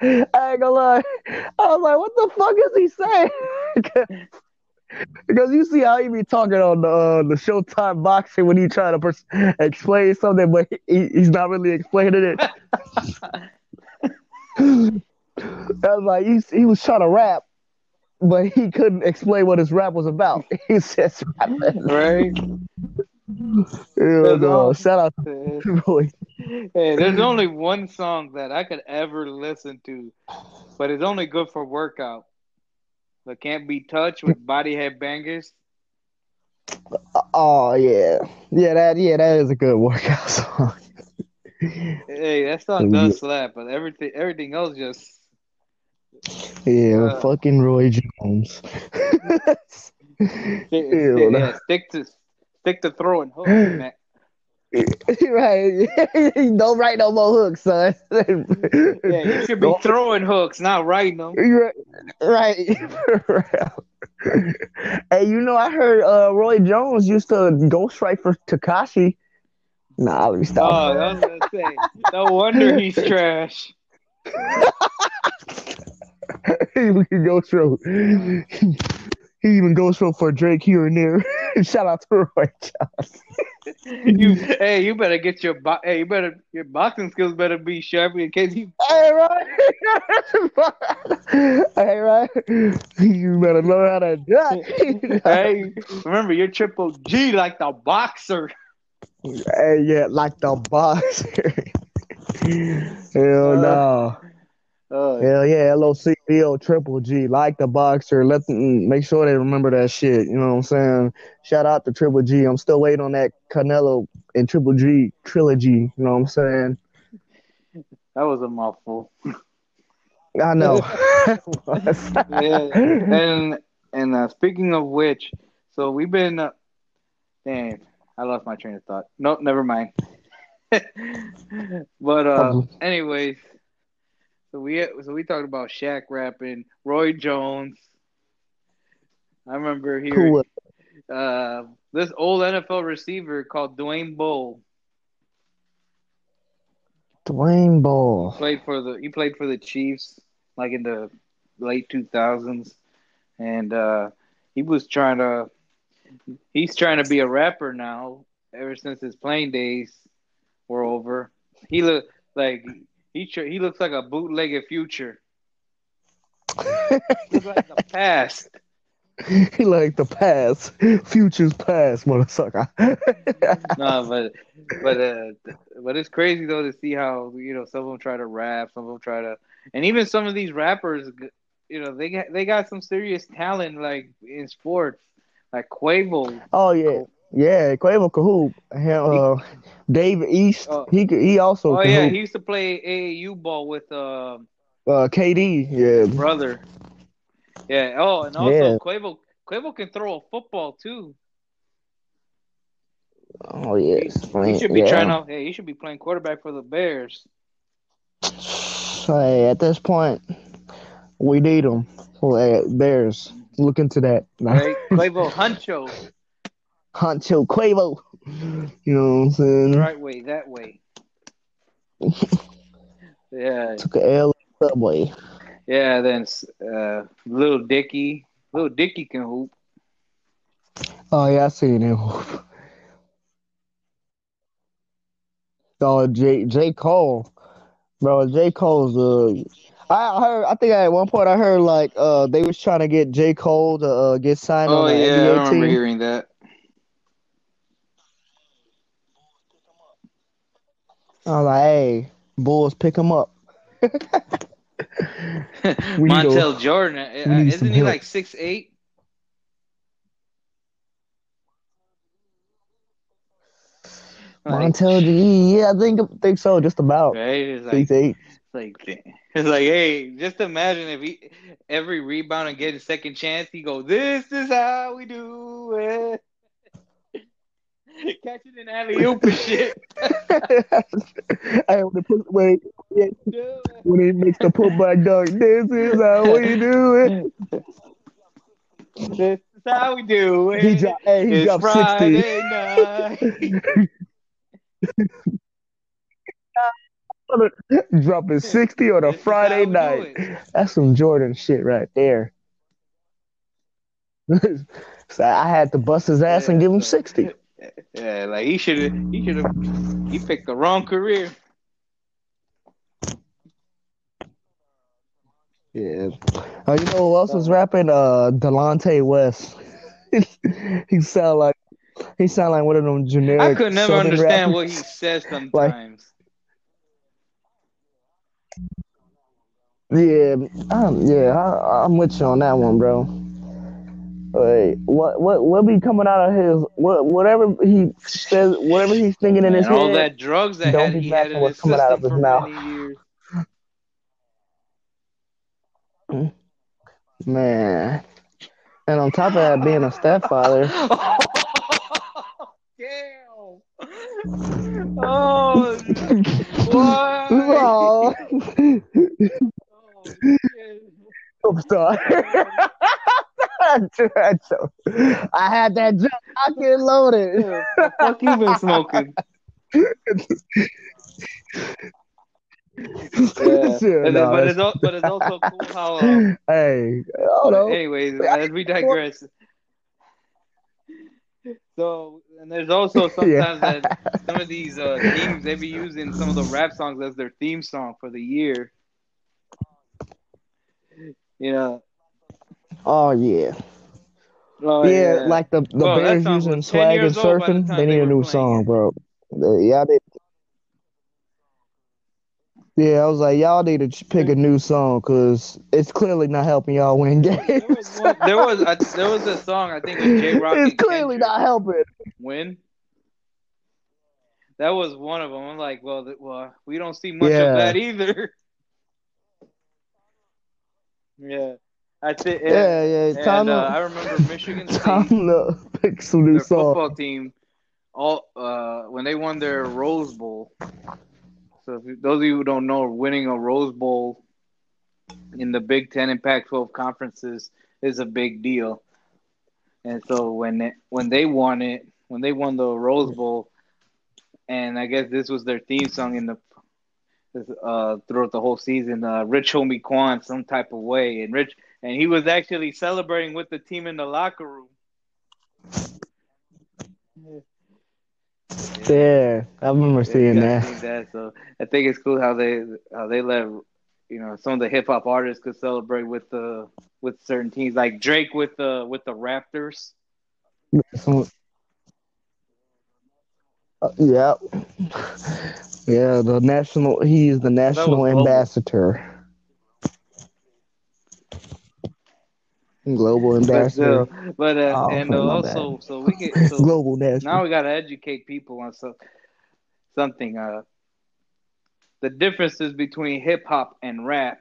I ain't gonna lie. I was like, what the fuck is he saying? because you see how he be talking on the uh, the Showtime boxing when he try to pers- explain something, but he, he's not really explaining it. (laughs) I was like, he, he was trying to rap, but he couldn't explain what his rap was about. (laughs) he just rapping. Right. Yeah, no. Shout out to Roy. (laughs) Hey, there's (laughs) only one song that I could ever listen to, but it's only good for workout. The Can't Be Touched with Body Head Bangerz. Oh yeah, yeah that yeah that is a good (laughs) workout song. hey, that song does slap, but everything everything else just yeah, uh, fucking Roy Jones. (laughs) yeah, yeah, stick to stick to throwing hooks, man. (laughs) right. (laughs) Don't write no more hooks, son. (laughs) yeah, you should be Don't... throwing hooks, not writing them. Right. hey, you know, I heard uh, Roy Jones used to ghostwrite for Tekashi. Nah, let me stop. Oh, I was gonna say. No wonder he's trash. he can go through. He even goes for, for Drake here and there. (laughs) Shout out to Roy you, hey, you better get your bo- hey, you better your boxing skills better be sharp in case you. Hey, right. (laughs) hey, right. You better learn how to duck. (laughs) hey, remember you're triple G like the boxer. Hey, yeah, like the boxer. Hell uh, no. Uh, Hell yeah, LOCBO Triple G, like the boxer. Let them make sure they remember that shit. You know what I'm saying? Shout out to Triple G. I'm still waiting on that Canelo and Triple G trilogy. You know what I'm saying? (laughs) That was a mouthful. I know. (laughs) yeah, and and uh, speaking of which, so we've been. Uh, damn, I lost my train of thought. Nope, never mind. (laughs) but uh, anyways so we so we talked about Shaq rapping, Roy Jones. I remember hearing cool. uh, this old NFL receiver called Dwayne Bowe. Dwayne Bowe played for the he played for the Chiefs like in the late two thousands, and uh, he was trying to he's trying to be a rapper now. Ever since his playing days were over, he looked like he he looks like a bootlegged future. (laughs) looks like the past. he like the past, future's past, motherfucker. (laughs) no, but but uh, but it's crazy though to see how you know some of them try to rap, some of them try to, and even some of these rappers, you know, they got they got some serious talent like in sports, like Quavo. Oh yeah, yeah, Quavo Kahoot. Uh, Dave East, uh, he he also. Oh yeah, he used to play AAU ball with uh, uh KD, yeah, brother. Yeah. Oh, and also yeah. Quavo Quavo can throw a football too. Oh yes, he, he should be yeah. trying to. Hey, he should be playing quarterback for the Bears. Hey, at this point, we need him. Hey, Bears, look into that. Hey, Quavo (laughs) Huncho. Huncho Quavo. You know what I'm saying? Right way, that way. (laughs) yeah. Took a L subway. Yeah, then uh, Lil Dicky, Lil Dicky can hoop. Oh yeah, I seen him hoop. Oh, J J Cole, bro. J Cole's uh, I heard. I think at one point I heard like uh they was trying to get J Cole to uh, get signed oh, on the yeah, NBA I remember team. hearing that. I was like, hey, Bulls, pick him up. (laughs) Montel Jordan, uh, isn't he help. like six eight? Montel, G, yeah, I think think so, just about. Right? It's like, six eight. It's Like it's like, hey, just imagine if he every rebound and get a second chance, he go, "This is how we do it." (laughs) Catching an alley oop and shit. (laughs) I when, put, when, (laughs) when he makes the putback dunk, this is how we do it. This is how we do it. He, dro- hey, he dropped Friday 60. Dropping 60 on a this Friday night. That's some Jordan shit right there. so I had to bust his ass yeah, and give him 60. Yeah, like he should have. He should have. He picked the wrong career. Yeah. Oh, you know who else was rapping? Uh, Delonte West. (laughs) he sound like he sound like one of them generic. I could never Southern understand rappers. what he says (laughs) sometimes. Like, yeah, um, yeah, I, I'm with you on that one, bro. Wait, mm-hmm. what what what be coming out of his what whatever he says whatever he's thinking in his and head. all that drugs that don't had, be he had in what's coming out of his mouth. Man, and on top of that, being a stepfather. (laughs) Oh, damn. Oh, (laughs) what? Oh, (laughs) Oh, shit. I'm sorry. (laughs) I had that jump. I can load it. Yeah, the fuck you been smoking? (laughs) Yeah. Sure, And then- no, but, it's- it's, but it's also cool (laughs) how. Um, hey, hold on. anyways, as we digress. So, and there's also sometimes Yeah. that some of these uh, themes they be using some of the rap songs as their theme song for the year. You know, Oh yeah. oh, yeah, like the the Bro, that Bears using swag and years old by the surfing. time They they need a new playing song, it. bro. Uh, they- Y'all. Yeah, I was like, y'all need to pick a new song because it's clearly not helping y'all win (laughs) There games. was one, there was I, there was a song I think with Jay Rock it's clearly Kendrick. not helping. Win. That was one of them. I'm like, well, th- well, we don't see much Yeah. of that either. (laughs) yeah, that's it. Yeah, yeah. And, uh, I remember Michigan (laughs) time State, to pick some new their song. football team, all uh, when they won their Rose Bowl. So, if those of you who don't know, winning a Rose Bowl in the Big Ten and Pac-12 conferences is a big deal. And so when it, when they won it, when they won the Rose Bowl, and I guess this was their theme song in the uh, throughout the whole season. Uh, Rich Homie Quan, some type of way, and Rich, and he was actually celebrating with the team in the locker room. Yeah, I remember seeing Yeah, I that. that. So I think it's cool how they how they let you know some of the hip hop artists could celebrate with the with certain teams, like Drake with the with the Raptors. Uh, yeah, yeah. The national. He's the national ambassador. Global (laughs) But ambassador. still, but uh, Oh, and uh, also, so we get (laughs) so Global now we gotta educate people on so, something. Uh, the differences between hip hop and rap.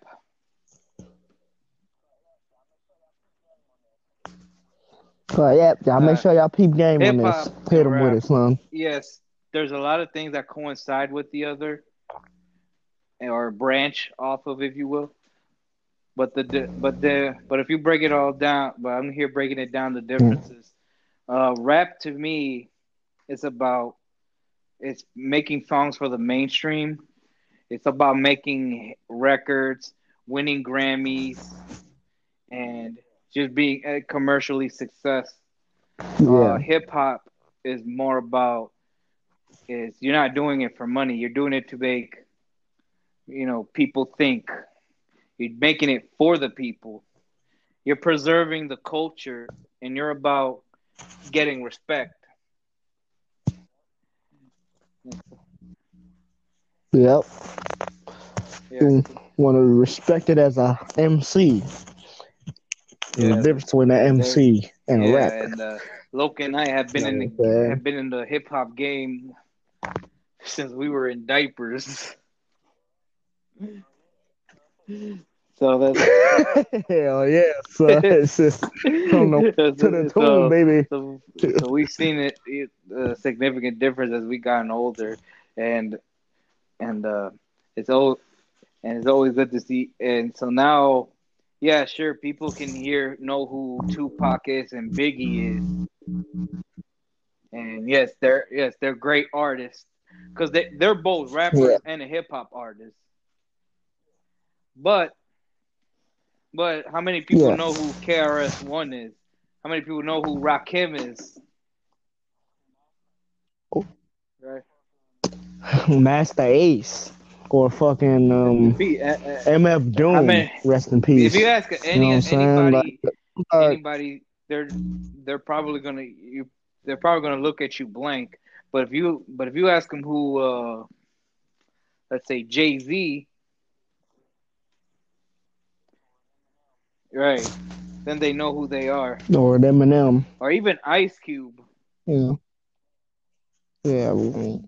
Oh, yeah, y'all make Uh, sure y'all peep game on this. Hit him with it, son. Yes, there's a lot of things that coincide with the other, or branch off of, if you will. But the but the but if you break it all down, but I'm here breaking it down the differences. Uh, rap to me is about it's making songs for the mainstream. It's about making records, winning Grammys, and just being commercially success. Yeah. Uh, hip hop is more about is you're not doing it for money. You're doing it to make you know people think. You're making it for the people. You're preserving the culture, and you're about getting respect. Yep. Yeah. Want to respect it as a MC. There's Yeah. a difference between an MC and a yeah, rapper. and uh, Loki and I have been in the what I'm saying? have been in the hip hop game since we were in diapers. (laughs) So that's (laughs) Hell yeah, son. (laughs) It's just from the to the so, tomb, baby. so, so we've seen it, it a significant difference as we gotten older, and and uh, it's all and it's always good to see. And so now, yeah, sure, people can hear know who Tupac is and Biggie is, and yes, they're yes they're great artists because they they're both rappers Yeah. and a hip hop artist. But but how many people Yeah. know who KRS One is? How many people know who Rakim is? Oh. Right. (laughs) Masta Ace or fucking um, you- uh, uh, MF Doom. I mean, rest in peace. if you ask any You know what I'm saying? anybody, Uh, anybody, they're they're probably gonna you they're probably gonna look at you blank. But if you but if you ask them who, uh, let's say Jay Z, right, then they know who they are. or Eminem. Or even Ice Cube. Yeah. Yeah. we-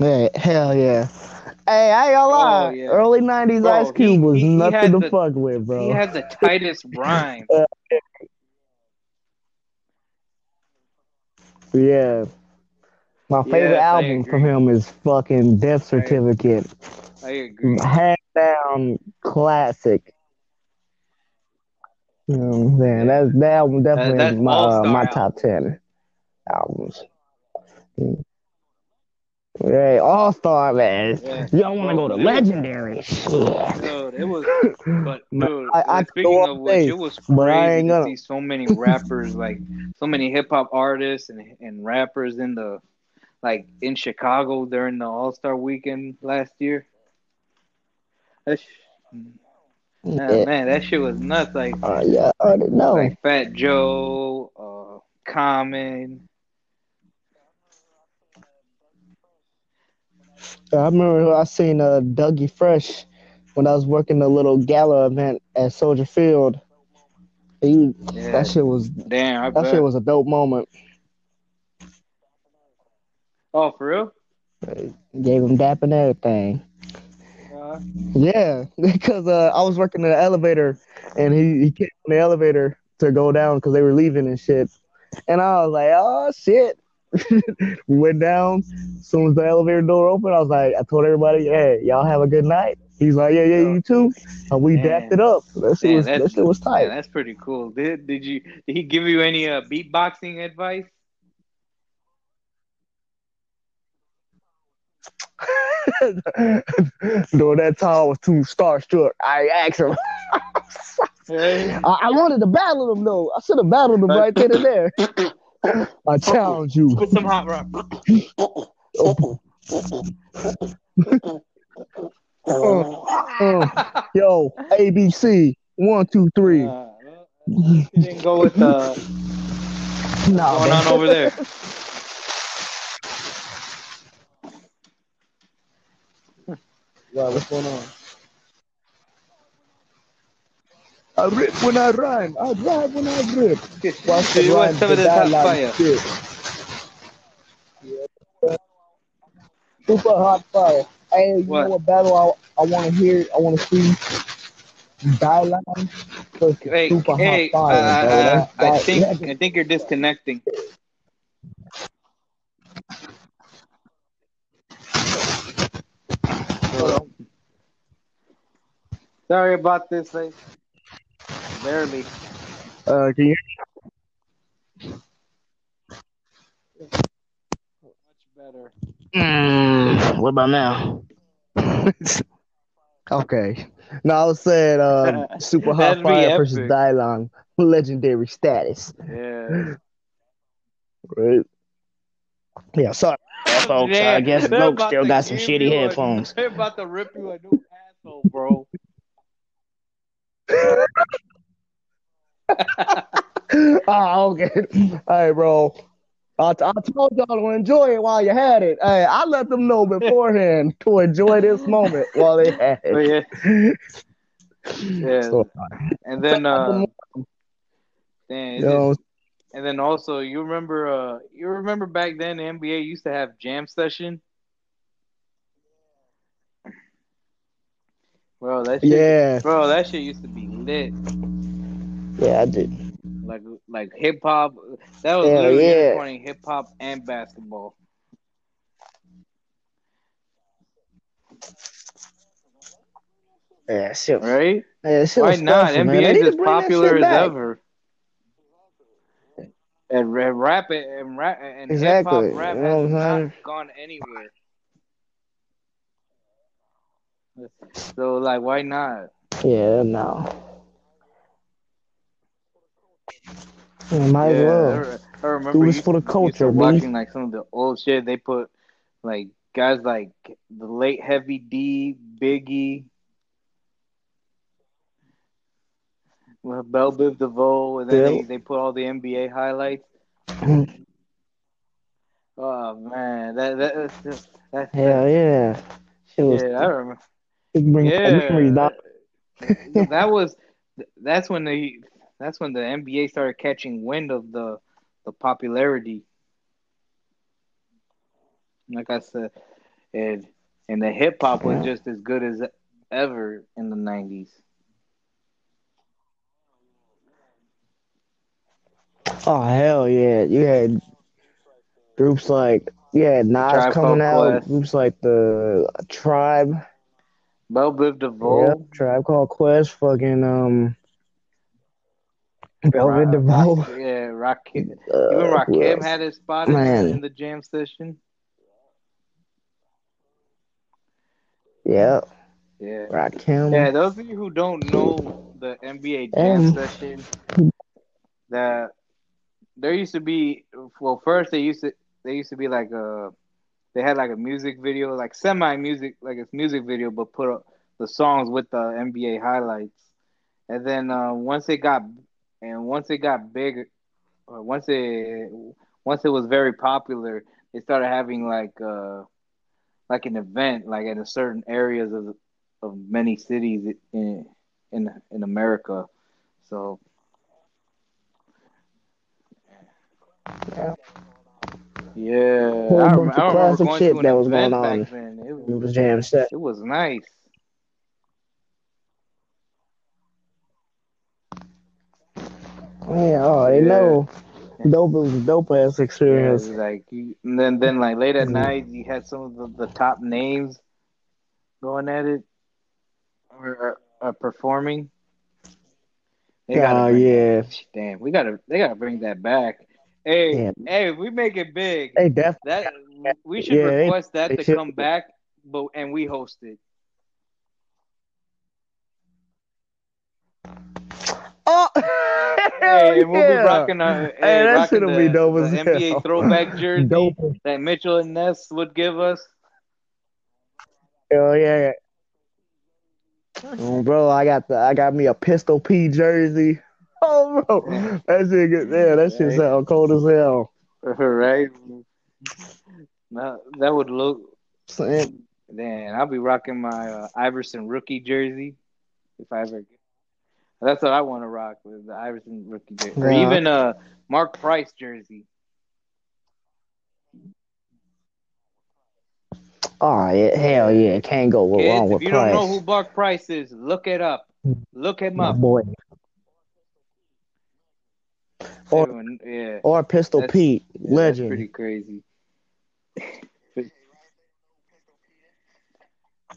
Yeah, hell yeah. Hey, I ain't gonna oh, lie. Oh, yeah. Early 90s Bro, Ice Cube was he- he nothing to the- fuck with, bro. He had the tightest (laughs) rhyme. Yeah. My favorite Yes, I album from him is fucking Death I- Certificate. I agree. Hand down classic. You know what I'm? That's that album definitely that's my uh, my top ten albums. Hey, All Star man. Yeah. Don't want to go to legendary shit. Dude, it was, but (laughs) Man, dude, I- I speaking of which, it was crazy to see so many rappers, like so many hip hop artists and and rappers in the, like in Chicago during the All Star Weekend last year. That sh- Yeah, man, man, that shit was nuts. Like uh, yeah, I already know. like Fat Joe, uh, Common. I remember I seen uh, Dougie Fresh when I was working the little gala event at Soldier Field. He, Yeah, That shit was damn, I that bet. shit was a dope moment. oh, for real? Gave him dap and everything. Yeah, (laughs) because uh, I was working in the elevator, and he, he came on the elevator to go down because they were leaving and shit. And I was like, oh shit. (laughs) we went down. As soon as the elevator door opened, I was like, I told everybody, hey, y'all have a good night. He's like, yeah, yeah, you too. And we Man. dapped it up. That shit was that shit was tight. that's pretty cool. Did did you did he give you any uh, beatboxing advice? (laughs) During that time, I was too starstruck. I asked him. (laughs) I, I wanted to battle him though. I should have battled him right then and there. (laughs) I challenge you. Put some hot rock. Oh. Uh, yo, ABC, one, two, three. Uh, you didn't go with uh, Nah, going man. on over there. Yeah, what's going on? I rip when I rhyme. I drive when I rip. Watch Do the you want some of this hot dialogue fire? shit. Super hot fire. Hey, you What? know what battle I, I want to hear? I want to see. Dialogue versus Hey, super hey, hot uh, fire, bro. uh, That's, I that, think I think you're disconnecting. Sorry about this, like barely. uh, can you? Much better. Mm, what about now? (laughs) okay. No, I was saying um, (laughs) super hot fire versus epic. Dylon, legendary status. Yeah. (laughs) Right. Yeah, sorry, folks. I guess They're Bloke about still got some shitty you a- headphones. They're about to rip you a new asshole, bro. oh, (laughs) okay. All right, bro. I, I told y'all to enjoy it while you had it. Hey, I let them know beforehand to enjoy this moment while they had But it. (laughs) yeah, (laughs) yeah. So, and then uh, Some- you it know, just- and then also you remember uh, you remember back then the NBA used to have jam session. Bro, that shit, yeah, bro, that shit used to be lit. yeah, I did. Like like hip hop. That was Hell literally yeah. hip hop and basketball. Yeah, shit. Right? Yeah, shit Why not? NBA is as popular as ever. And ra- rap it and rap and Exactly. hip hop rap You know has not gone anywhere. So like, why not? Yeah, no. Yeah, might as yeah, well. I, I remember Do this for the culture, watching like some of the old shit. They put like guys like the late Heavy D, Biggie, well, Bell Biv DeVoe, and then they, they put all the NBA highlights. (clears throat) Oh man, that that that, Hell yeah. Yeah, I remember. it brings back memories, Yeah, (laughs) that was that's when the that's when the NBA started catching wind of the the popularity. Like I said, and and the hip hop was Yeah. just as good as ever in the nineties. Oh hell yeah! You had groups like yeah, Nas Tribe coming out, Quest. groups like the Tribe, Bell Biv DeVoe, yep, Tribe called Quest, fucking um, Bell Biv DeVoe. Yeah, Rakim. Uh, Even Rakim else? had his spot in the, Man. in the jam session. Yeah, Yeah. Rakim. Yeah, those of you who don't know the NBA Jam Um, session, that there used to be well, first they used to they used to be like a they had like a music video, like semi music, like it's music video, but put up the songs with the NBA highlights, and then uh, once it got and once it got big, or once it once it was very popular, they started having like uh like an event, like in a certain areas of of many cities in in in America. So Yeah. yeah, Whole I, rem- of I remember going shit to an that was event going on. back then. It It was was jam set. it was nice. Yeah, oh, they Yeah. know. Dope it was a dope ass Yeah, experience. like you, and then then like late at night, you had some of the, the top names going at it or, or, or performing. They gotta Oh bring yeah, damn, we gotta they gotta bring that back. Hey, Yeah. hey, we make it big, Hey, definitely. that we should Yeah, request that to should. come back, but and we host it. Oh, (laughs) hell Hey, and we'll yeah. be rocking our Hey, hey, that shit'll the, be dope the as NBA throwback (laughs) jersey Dope. that Mitchell and Ness would give us. Hell yeah. Oh, bro, I got the I got me a Pistol P jersey. Oh, bro, that shit get there. That shit Right. sound cold as hell. (laughs) right? Now, that would look. Saying, Man, I'll be rocking my uh, Iverson rookie jersey if I ever. get That's what I want to rock with the Iverson rookie jersey, or even a Mark Price jersey. Oh yeah, hell yeah, can't go wrong Kids, with if you Price. don't know who Mark Price is, look it up. Look him My up. boy. Or- Everyone- yeah, Or Pistol That's- Pete, yeah, that's legend. pretty crazy.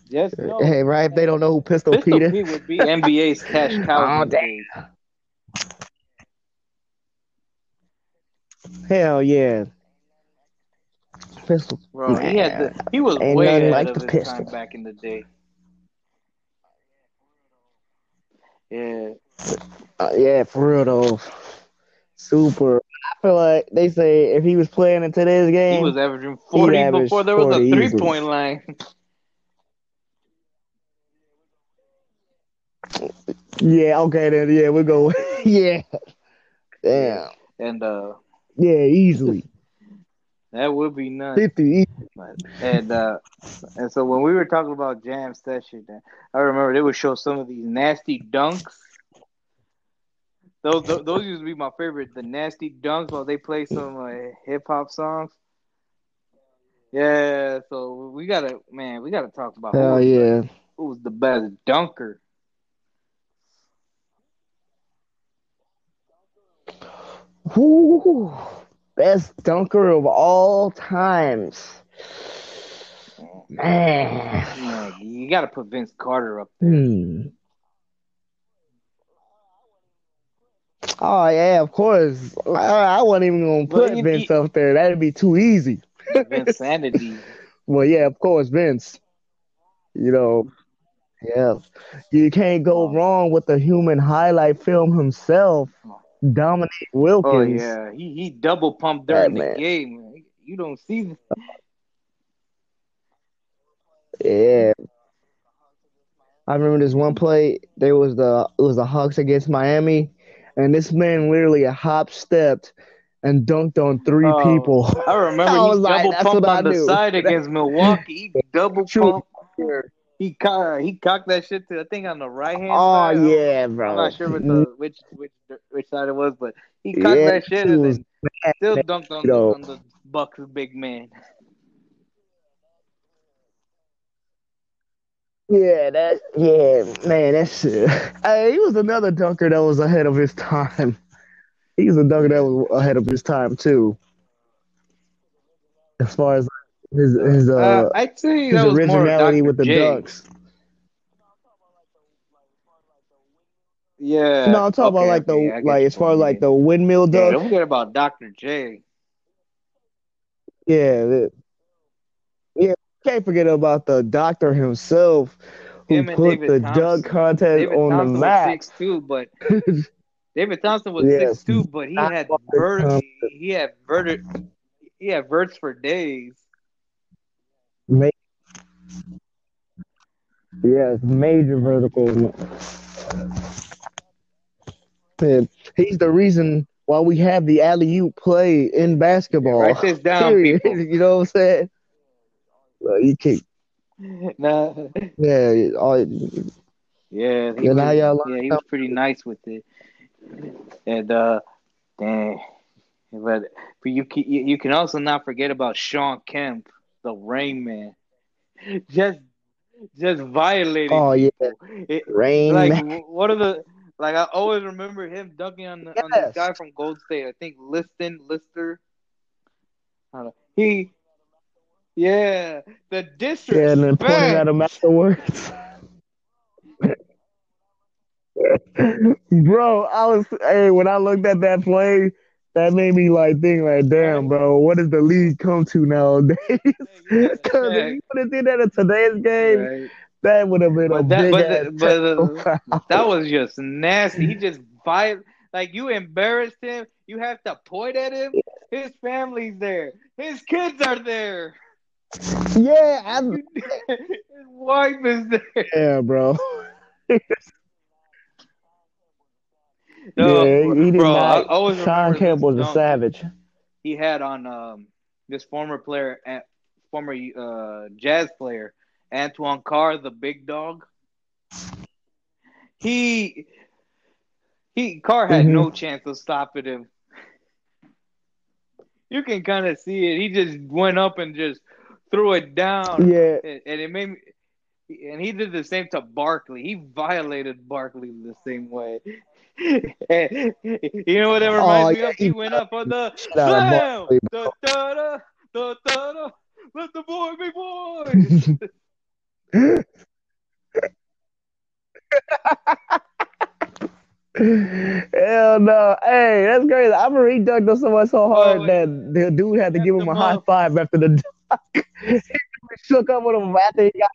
yes. know, Hey, right? If they don't know who Pistol, Pistol Pete is, Pete would be NBA's cash (laughs) cow. Oh, these damn. hell yeah. Pistol. Bro, he had the, he was Ain't way ahead like of the his pistol. time back in the day. Yeah, Uh, yeah, for real though. Super. I feel like they say if he was playing in today's game, he was averaging forty before there was a easily. three point line. yeah, okay then, yeah, we'll go. (laughs) yeah, damn, and uh, yeah, easily that would be nuts. fifty. And uh, and so when we were talking about jam session, I remember they would show some of these nasty dunks. Those those, those used to be my favorite. The nasty dunks while they play some uh, hip hop songs. Yeah, so we gotta man, we gotta talk about who Hell was, yeah. who was the best dunker. Woo, best dunker of all times. Man. Man, you gotta put Vince Carter up there. Hmm. Oh yeah, of course. I, I wasn't even gonna put Vince you- up there. That'd be too easy. Vinsanity. (laughs) Well, yeah, of course, Vince. You know, yeah, you can't go Oh. wrong with the human highlight film himself, Dominique Oh yeah, he he double pumped during That the man. game. You don't see the Yeah. I remember this one play. There was the it was the Hawks against Miami, and this man literally a hop stepped and dunked on three Oh, people. I (laughs) remember I he was like, double pumped on the side against Milwaukee. He (laughs) double True. pump. He cocked, he cocked that shit to I think on the right hand Oh side. Yeah, bro. I'm not sure the mm-hmm. which which which side it was, but he cocked Yeah, that shit and still dunked on, on the Bucks big man. Yeah, that yeah, man, that's (laughs) hey, he was another dunker that was ahead of his time. He was a dunker that was ahead of his time too. As far as his his uh, Uh, say his that originality with the J. dunks. Yeah. No, I'm talking about like the okay, I get like as far as like the windmill Yeah, dunk. don't forget about Dr. J. Yeah, the- yeah. Can't forget about the doctor himself who Him put the Thompson. dunk contest David on Thompson the was map. six two, but (laughs) David Thompson was Yes. six two, but he had vert he had vert. he had verts for days. Ma- yes, major vertical. And he's the reason why we have the alley oop play in basketball. Write this down, (laughs) you know what I'm saying? Well, you can't. (laughs) Nah, Yeah, all, yeah, he was, y'all yeah, he was pretty nice with it. And uh, dang, but but you can you can also not forget about Shawn Kemp, the Rain Man, (laughs) just just violating. oh yeah. It, rain. like Man. what are the like I always remember him dunking on, the, on Yes. this guy from Gold State. I think Liston Lister. I don't know. He yeah, the district. Yeah, and then pointing at him afterwards. (laughs) bro, I was hey when I looked at that play, that made me like think like, damn, bro, what does the league come to nowadays? (laughs) Because (laughs) if you would have did that in today's game, Right. that would have been a that, big but, ass the, but uh, that was just nasty. He just viol like you embarrassed him. You have to point at him. His family's there. His kids are there. Yeah, I, (laughs) His wife is there. yeah, bro. (laughs) No, yeah, he did bro, I not. always Shawn remember Kemp was a savage. he had on um this former player, former uh jazz player, Antoine Carr, the big dog. He he Carr had hmm no chance of stopping him. (laughs) You can kind of see it. He just went up and just threw it down, Yeah. and, and it made me. And he did the same to Barkley. He violated Barkley the same way. (laughs) And you know what that Oh reminds me yeah, of? he He went up on the (laughs) shit out of slam, da da da da da da. Let the boy be boy. (laughs) Hell no. Hey, that's crazy. I remember he dunked on someone so hard Oh, that the dude had to give him a high five after the shook up with him after he got.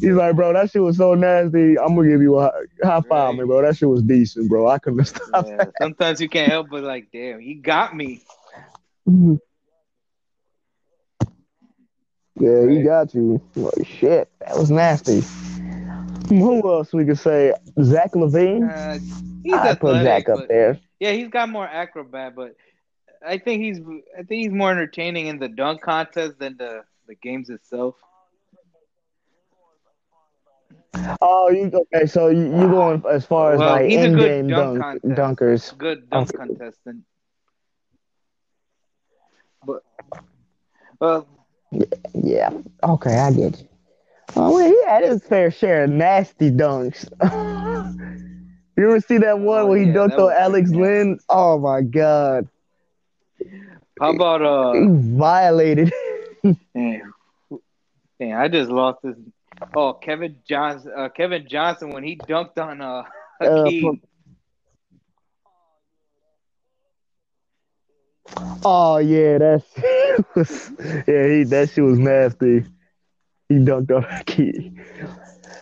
He's like, bro, that shit was so nasty. I'm gonna give you a high, high five, Right. man, bro. That shit was decent, bro. I couldn't stop Yeah. Sometimes you can't help but like, damn, he got me. that. (laughs) Yeah, he got you. Like, shit, that was nasty. Who else we could say? Zach LaVine. Uh, he's I put Zach up but there. yeah, he's got more acrobat. But I think he's I think he's more entertaining in the dunk contest than the the games itself. Oh, you okay? So you you going as far as Well, like good in-game dunk dunk dunkers? good dunk contestant. But well, Yeah. Okay, I get you. Oh, well, he had his fair share of nasty dunks. (laughs) you ever see that one oh where he yeah, dunked on Alex. Lynn? Oh my God, How about he uh? violated. (laughs) Man, man, I just lost this. Oh, Kevin Johnson. Uh, Kevin Johnson when he dunked on uh Uh, oh yeah, that's (laughs) yeah. He that shit was nasty. He dunked on that key.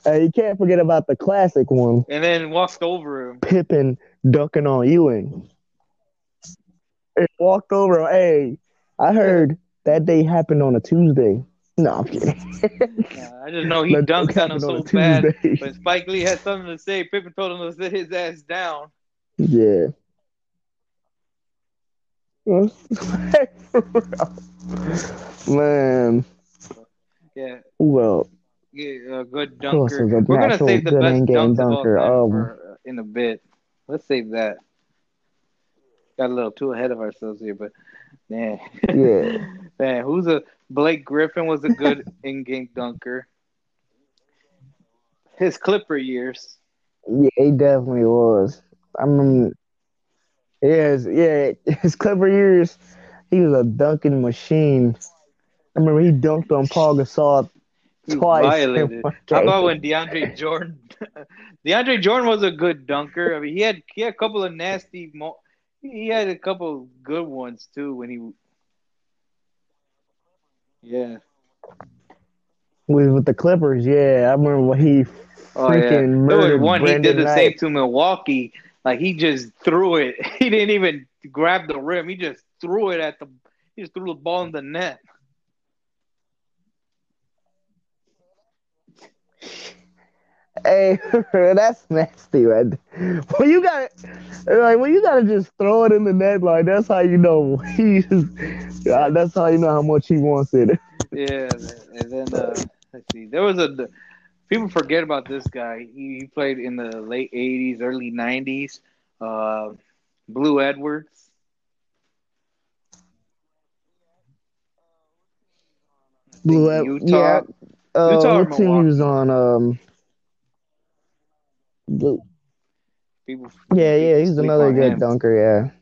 Hey, you can't forget about the classic one, and then walked over him. Pippen dunking on Ewing. Walked over. Hey, I heard that day happened on a Tuesday. No, I'm kidding. (laughs) Uh, I just know he dunk dunked on him so bad. Tuesday. When Spike Lee had something to say, Pippen told him to sit his ass down. Yeah. (laughs) Man, Yeah, else? yeah, a good dunker. a We're gonna save the best in-game of all dunker? time Um, for uh, in a bit. Let's save that. Got a little too ahead of ourselves here, but man, yeah, (laughs) man, who's a Blake Griffin was a good (laughs) in-game dunker. His Clipper years. yeah, he definitely was. I mean, yes, yeah, his Clipper years, he was a dunking machine. I remember he dunked on Paul Gasol twice. How about when DeAndre Jordan? (laughs) DeAndre Jordan was a good dunker. I mean, he had he had a couple of nasty. Mo- he had a couple good ones too when he. Yeah. With, with the Clippers, yeah, I remember when he Oh yeah. freaking murdered one he did the same to Milwaukee. Like he just threw it. (laughs) He didn't even grab the rim. He just threw it at the. He just threw the ball in the net. Hey, (laughs) that's nasty, man. When you got like well, you gotta just throw it in the net, like that's how you know (laughs) he's. uh, That's how you know how much he wants it. Yeah, and then uh, let's see. There was a people forget about this guy. He, he played in the late '80s, early '90s. Uh, Blue Edwards. Blue, Ed- Utah. yeah. Uh, Utah what team he was on? Um, Blue. People. Yeah, yeah, he's another good him. dunker.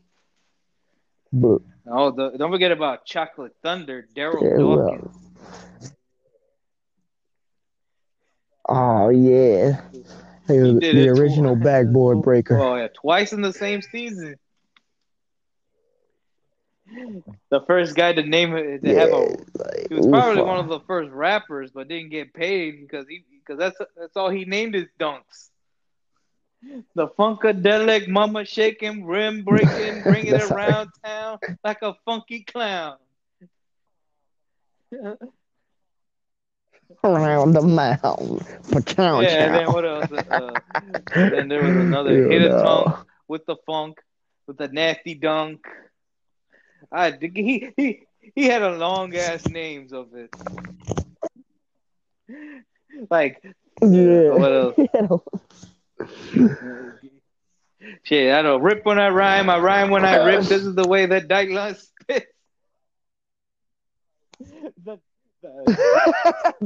Yeah. Oh, the, don't forget about Chocolate Thunder, Darryl Dawkins. Oh yeah, he He did the original twice. backboard breaker. Oh yeah, twice in the same season. The first guy to name it to have Yeah, a like, He was probably oof, one of the first rappers, but didn't get paid because he because that's that's all he named his dunks. The funkadelic, mama shaking, rim breaking, (laughs) bring it around town like a funky clown. around the mound. Chow, Yeah, and then what else? Uh, then there was another (laughs) You hit a tonk with the funk, with the nasty dunk. I he he he had a long ass names of it. Like Yeah. what else? (laughs) Shit, I don't rip when I rhyme, I rhyme when I rip. This is the way that Dylan spits. The- the-.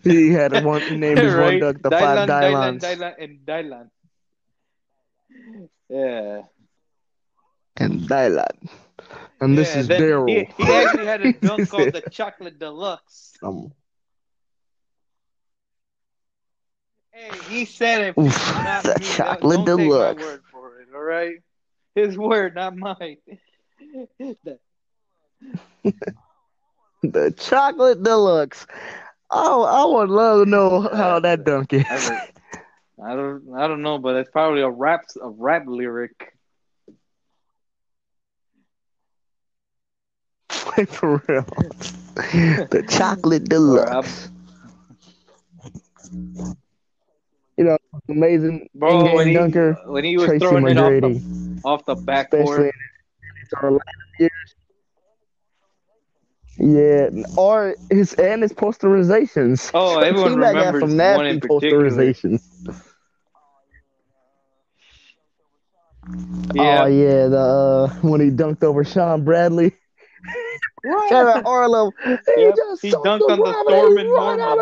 (laughs) He had one he named his one duck the five Dylan, Dylons. Dylan, and Dylan. Yeah. And Dylon. And this is Daryl. He, he actually had a (laughs) dunk called the Chocolate Deluxe. Um, Hey, he said it. oof, me. chocolate Don't deluxe. take my word for it, all right? His word, not mine. The- (laughs) The chocolate deluxe. Oh, I would love to know how that dunk is. I don't, I don't know, but it's probably a rap, a rap lyric. (laughs) For real. The chocolate deluxe. You know, amazing Bro, when he, dunker, when he was Tracy throwing it off the, off the backboard. Yeah, or his and his posterizations. Oh, everyone remembers some one in posterizations. Yeah. Oh yeah, the uh, when he dunked over Shawn Bradley. Kevin. He Yep, just he dunked on the Thorman and run out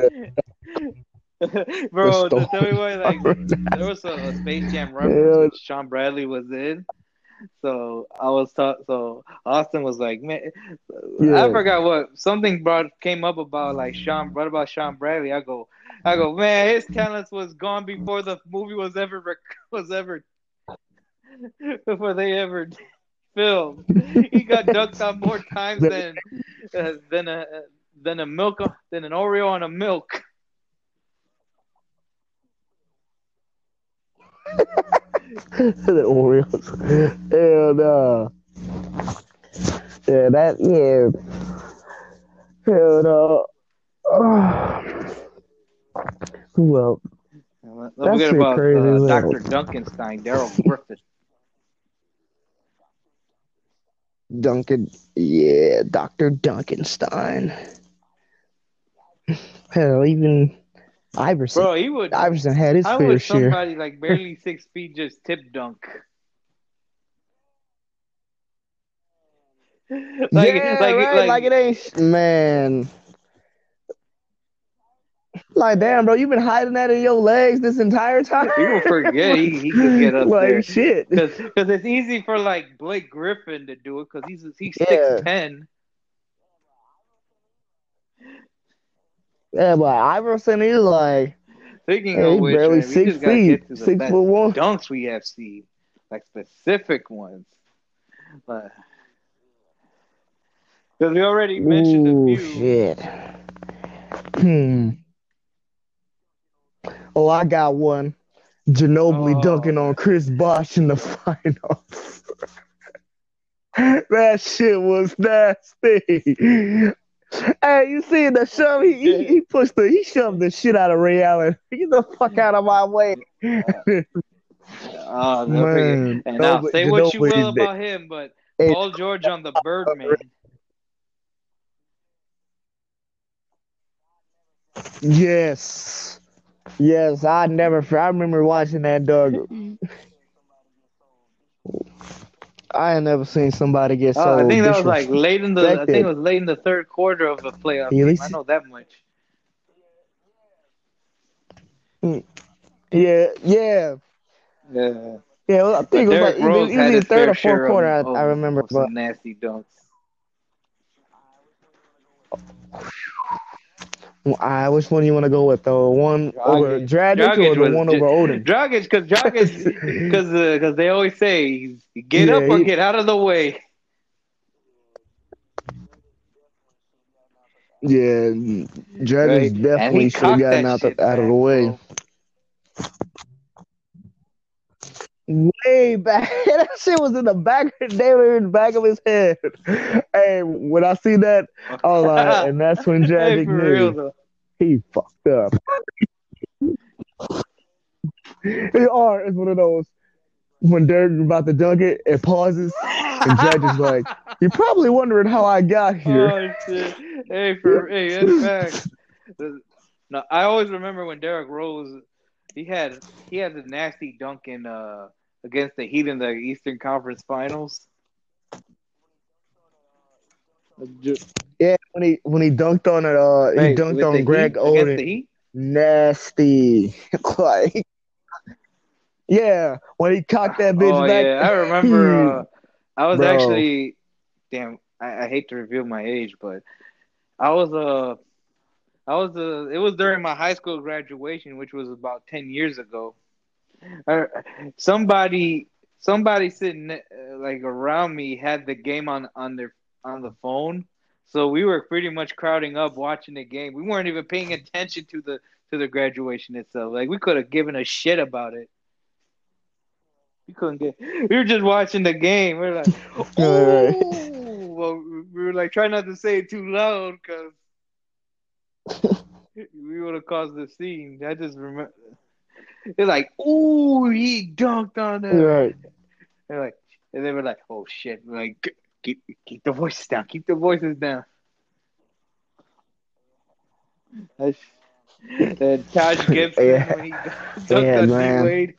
Norman. (laughs) Bro, to tell me why, like, there was a, a Space Jam (laughs) reference which Shawn Bradley was in. So I was taught. So Austin was like, man, Yeah. I forgot what something brought came up about like Sean. What about Sean Bradley? I go, I go, man, his talents was gone before the movie was ever rec- (laughs) was ever before they ever filmed. He got dunked on more times than uh, than a than a milk than an Oreo on a milk. (laughs) the Orioles. And uh yeah, that yeah. And uh (sighs) well, Don't That's forget about crazy uh, Dr. Dunkenstein, Darrell Griffith. Duncan, yeah, Doctor Dunkenstein. (sighs) Hell, even Iverson. Bro, he would. Iverson had his fair would share. somebody like barely six feet just tip dunk? (laughs) like, yeah, like, right. like, Like, it ain't man. Like damn, bro, you've been hiding that in your legs this entire time. People forget he, he could get up (laughs) like there shit. because it's easy for like Blake Griffin to do it because he's he's Yeah. six ten. Yeah, but Iverson is like Speaking hey, of which, barely man, six feet, get to the six foot one. dunks we have seen, like specific ones. But because we already mentioned Ooh, a few. shit. Hmm. Oh, I got one. Ginobili Oh. dunking on Chris Bosh in the (laughs) finals. (laughs) that shit was nasty. Hey, you see the shove? He, he, he pushed the he shoved the shit out of Ray Allen. (laughs) Get the fuck out of my way, Oh, don't man. And now, Ginobili- say what you will Ginobili did- about him, but Hey. Paul George on the (laughs) Birdman. Yes, yes. I never. I remember watching that dog. (laughs) I ain't never seen somebody get so. Oh, I think that was like late in the. I think it was late in the third quarter of the playoff. At game. least- I know that much. Mm, yeah, yeah, Yeah. yeah. well, I But think it was like Derrick Rose either, either third or fourth quarter. I, of, I oh, remember, of but some nasty dunks. I which one do you want to go with? The one over Dragic. Dragic, or the one over Oden? Dragic, because Dragic, (laughs) because because uh, they always say, get up Yeah, or he- get out of the way. Yeah, Dragic Right? Definitely should have gotten out, the, out of the way. bro. Way back. (laughs) that shit was in the back, damn in the back of his head. Hey, when I see that, I was like, and that's when Dragic hey, knew he fucked up. or is one of those when Dirk about to dunk it, it pauses, and Dragic's like, (laughs) "You're probably wondering how I got here." Oh shit! Hey, for hey, that's (laughs) facts. No, I always remember when Derrick Rose, he had he had the nasty dunk in uh against the Heat in the Eastern Conference Finals. Yeah, when he when he dunked on it, uh, he dunked on Greg Heat, Oden. Nasty, (laughs) like, yeah, when he cocked that bitch Oh back. yeah, I remember. (laughs) Uh, I was Bro. actually, damn, I, I hate to reveal my age, but I was uh, I was uh, it was during my high school graduation, which was about ten years ago. Uh, somebody, somebody sitting uh, like around me had the game on on their on the phone, so we were pretty much crowding up watching the game. We weren't even paying attention to the to the graduation itself. Like we could have given a shit about it. We couldn't get. We were just watching the game. We were like, (laughs) "Oh!" Well, we were like trying not to say it too loud because we would have caused the scene. I just remember. They're like, "Ooh, he dunked on him." Right. They're like, and they were like, "Oh shit!" We're like, keep keep the voices down. Keep the voices down. That's, and Taj (laughs) Gibson Yeah. when he dunked (laughs) Yeah, on D. Wade.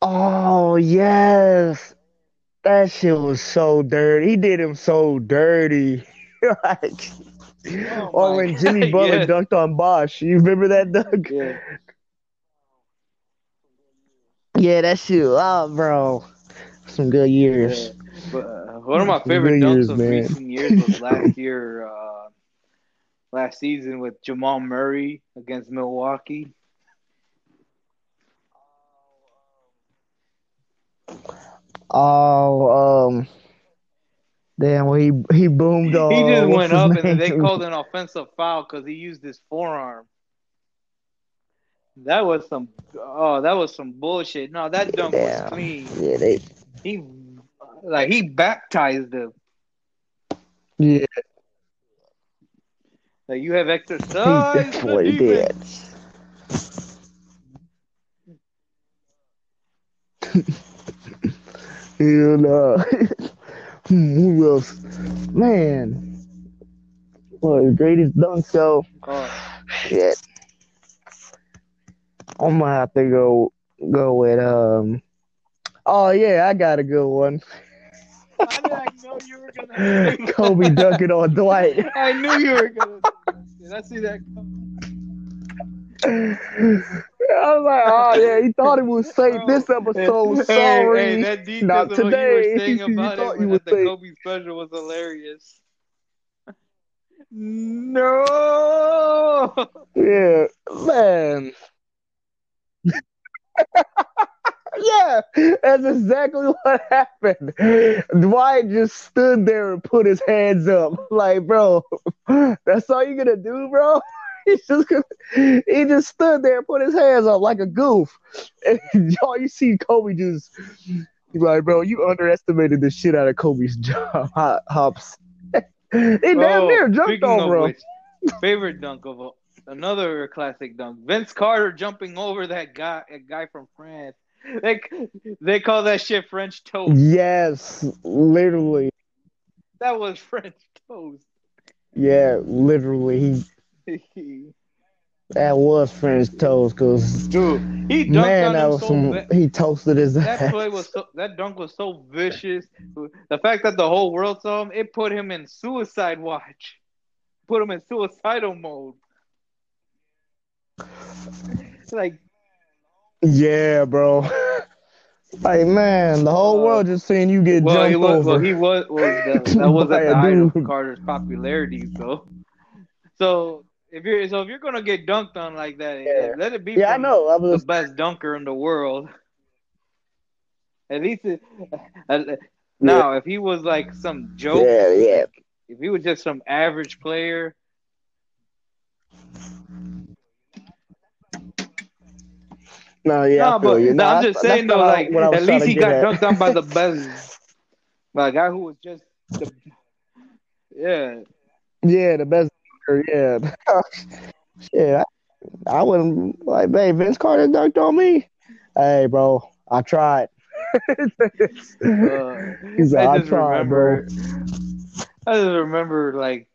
Oh yes, that shit was so dirty. He did him so dirty. (laughs) like, Oh or when (laughs) Jimmy Butler yes. dunked on Bosh. You remember that dunk? Yeah. Yeah, that shit. Oh, bro, some good years. Yeah. But uh, one of my favorite dunks years, of man. recent years was (laughs) last year, uh, last season with Jamal Murray against Milwaukee. Oh, um, damn, well, he he boomed. Uh, He just (laughs) went up and they called an (laughs) offensive foul because he used his forearm. That was some oh, that was some bullshit. No, that dunk was clean. yeah, they, He like he baptized him. yeah, Like you have exercise. he definitely did. (laughs) And uh, (laughs) hmm, who else? Man, what the greatest dunk show? Oh, Shit, I'm gonna have to go go with um. Oh yeah, I got a good one. I, I know you were gonna. Kobe dunking on Dwight. I knew you were gonna. (laughs) Did (laughs) I see that? coming? I was like, oh yeah, he thought he was safe (laughs) this episode. Sorry, hey, that not today. you were (laughs) saying You about thought it you at the safe. Kobe special was hilarious. No. Yeah, man. (laughs) yeah, that's exactly what happened. Dwight just stood there and put his hands up, like, bro, that's all you're gonna do, bro. (laughs) He's just he just stood there and put his hands up like a goof, and (laughs) all you see Kobe just, he's like, bro, you underestimated the shit out of Kobe's (laughs) job, hop- hops. he damn Oh, near jumped on, bro. which, favorite dunk of all, another classic dunk. Vince Carter jumping over that guy, a guy from France. They they call that shit French toast. Yes, literally. That was French toast. Yeah, literally. He that was French toast, cause Dude, he dunked man, on that was so some. va- He toasted his That ass. play was so, that dunk was so vicious. The fact that the whole world saw him, it put him in suicide watch. Put him in suicidal mode. Like Yeah, bro. like man, the whole Uh, world just seeing you get well, he was over. well, he was was that, that (laughs) wasn't the a height of. Carter's popularity so So if you're so if you're gonna get dunked on like that, Yeah. let it be yeah, I know. I was the best dunker in the world. At least, it, uh, now if he was like some joke, Yeah, yeah. if he was just some average player, No, yeah, no, I but you. no, I'm just saying though, like I at least he got at. dunked on by the (laughs) best, by a guy who was just the, yeah. Yeah, the best. Yeah, (laughs) yeah. I, I wouldn't like, babe. Vince Carter dunked on me. Hey, bro, I tried. (laughs) He said, I I just tried, bro. remember, I just remember like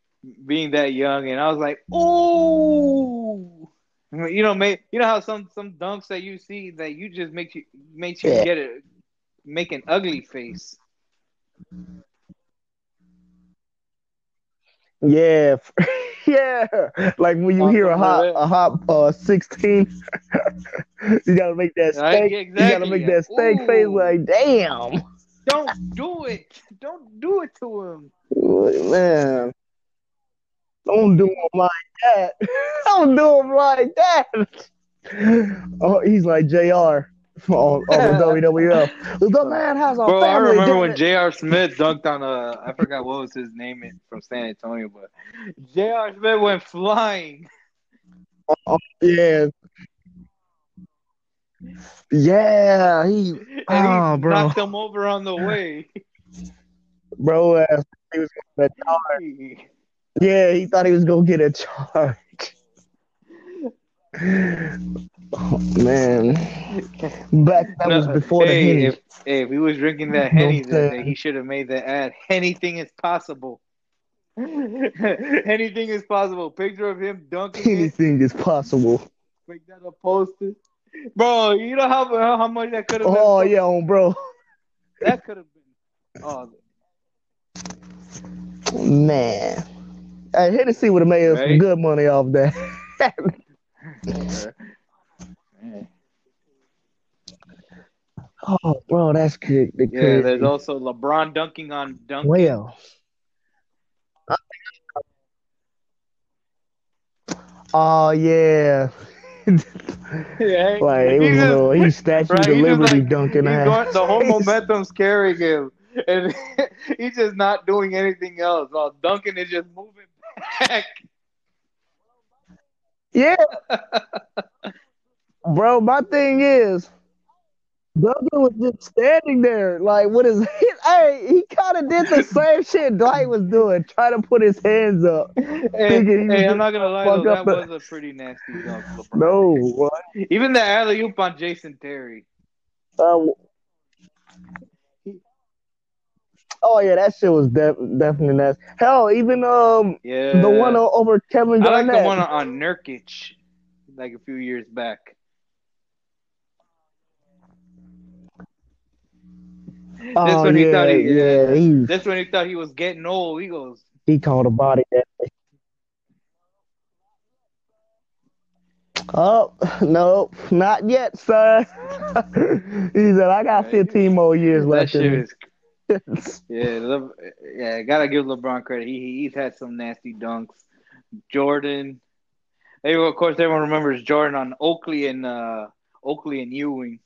being that young, and I was like, "Oh, you know, may, you know how some some dunks that you see that you just make you makes you Yeah. get it, make an ugly face." Yeah, (laughs) yeah. Like when you hear a something hot like that. a hop uh sixteen, (laughs) you gotta make that steak. Yeah, You gotta make that steak face like, damn, Don't do it. Don't do it to him. man. Don't do him like that. (laughs) Don't do him like that. Oh, he's like Jr. (laughs) on, on the (laughs) WWF. The man has a Bro, I remember when it. J.R. (laughs) Smith dunked on a, I forgot what was his name in, from San Antonio, but J.R. Smith went flying. Oh, yeah, yeah. He, And he oh, bro, knocked him over on the way. bro, ass. He was gonna charge. Yeah, he thought he was gonna get a charge. Oh, man, back that was No, before the hey, Henny. if, hey, if he was drinking that Henny saying. he should have made the ad. Anything is possible. (laughs) Anything is possible. Picture of him dunking. Anything is possible. Make that a poster. Bro, you know how how much that could have been? Oh yeah, bro. That could have been. Oh, Man. Hey, Hennessy would have made us some good money off that. (laughs) oh, bro, that's good. The Yeah, crazy. there's also LeBron dunking on Duncan. Well. Oh yeah. (laughs) Yeah, like he was little he (laughs) statue right, of Liberty like, dunking going, the whole momentum's (laughs) carrying him, and he's just not doing anything else. While Duncan is just moving back. Yeah. Bro, my thing is, Duncan was just standing there, like, what is (laughs) Hey, he kind of did the (laughs) same shit Dwight was doing, trying to put his hands up. Hey, Thinking he was hey, I'm not gonna lie though, that was a pretty nasty dunk. LeBron. (laughs) No, what? even the alley oop on Jason Terry. Uh, oh yeah, that shit was def- definitely nasty. Hell, even um Yeah, the one over Kevin Garnett. I like the one on Nurkic, like a few years back. Oh That's when he thought he- yeah, he That's when he thought he was getting old. He goes, he called a body that. Oh no, not yet, sir. (laughs) he said, "I got 15 more years that left shit in is. (laughs) Yeah, Le- yeah, gotta give LeBron credit. He he- he's had some nasty dunks. Jordan, everyone, of course, everyone remembers Jordan on Oakley and uh, Oakley and Ewing.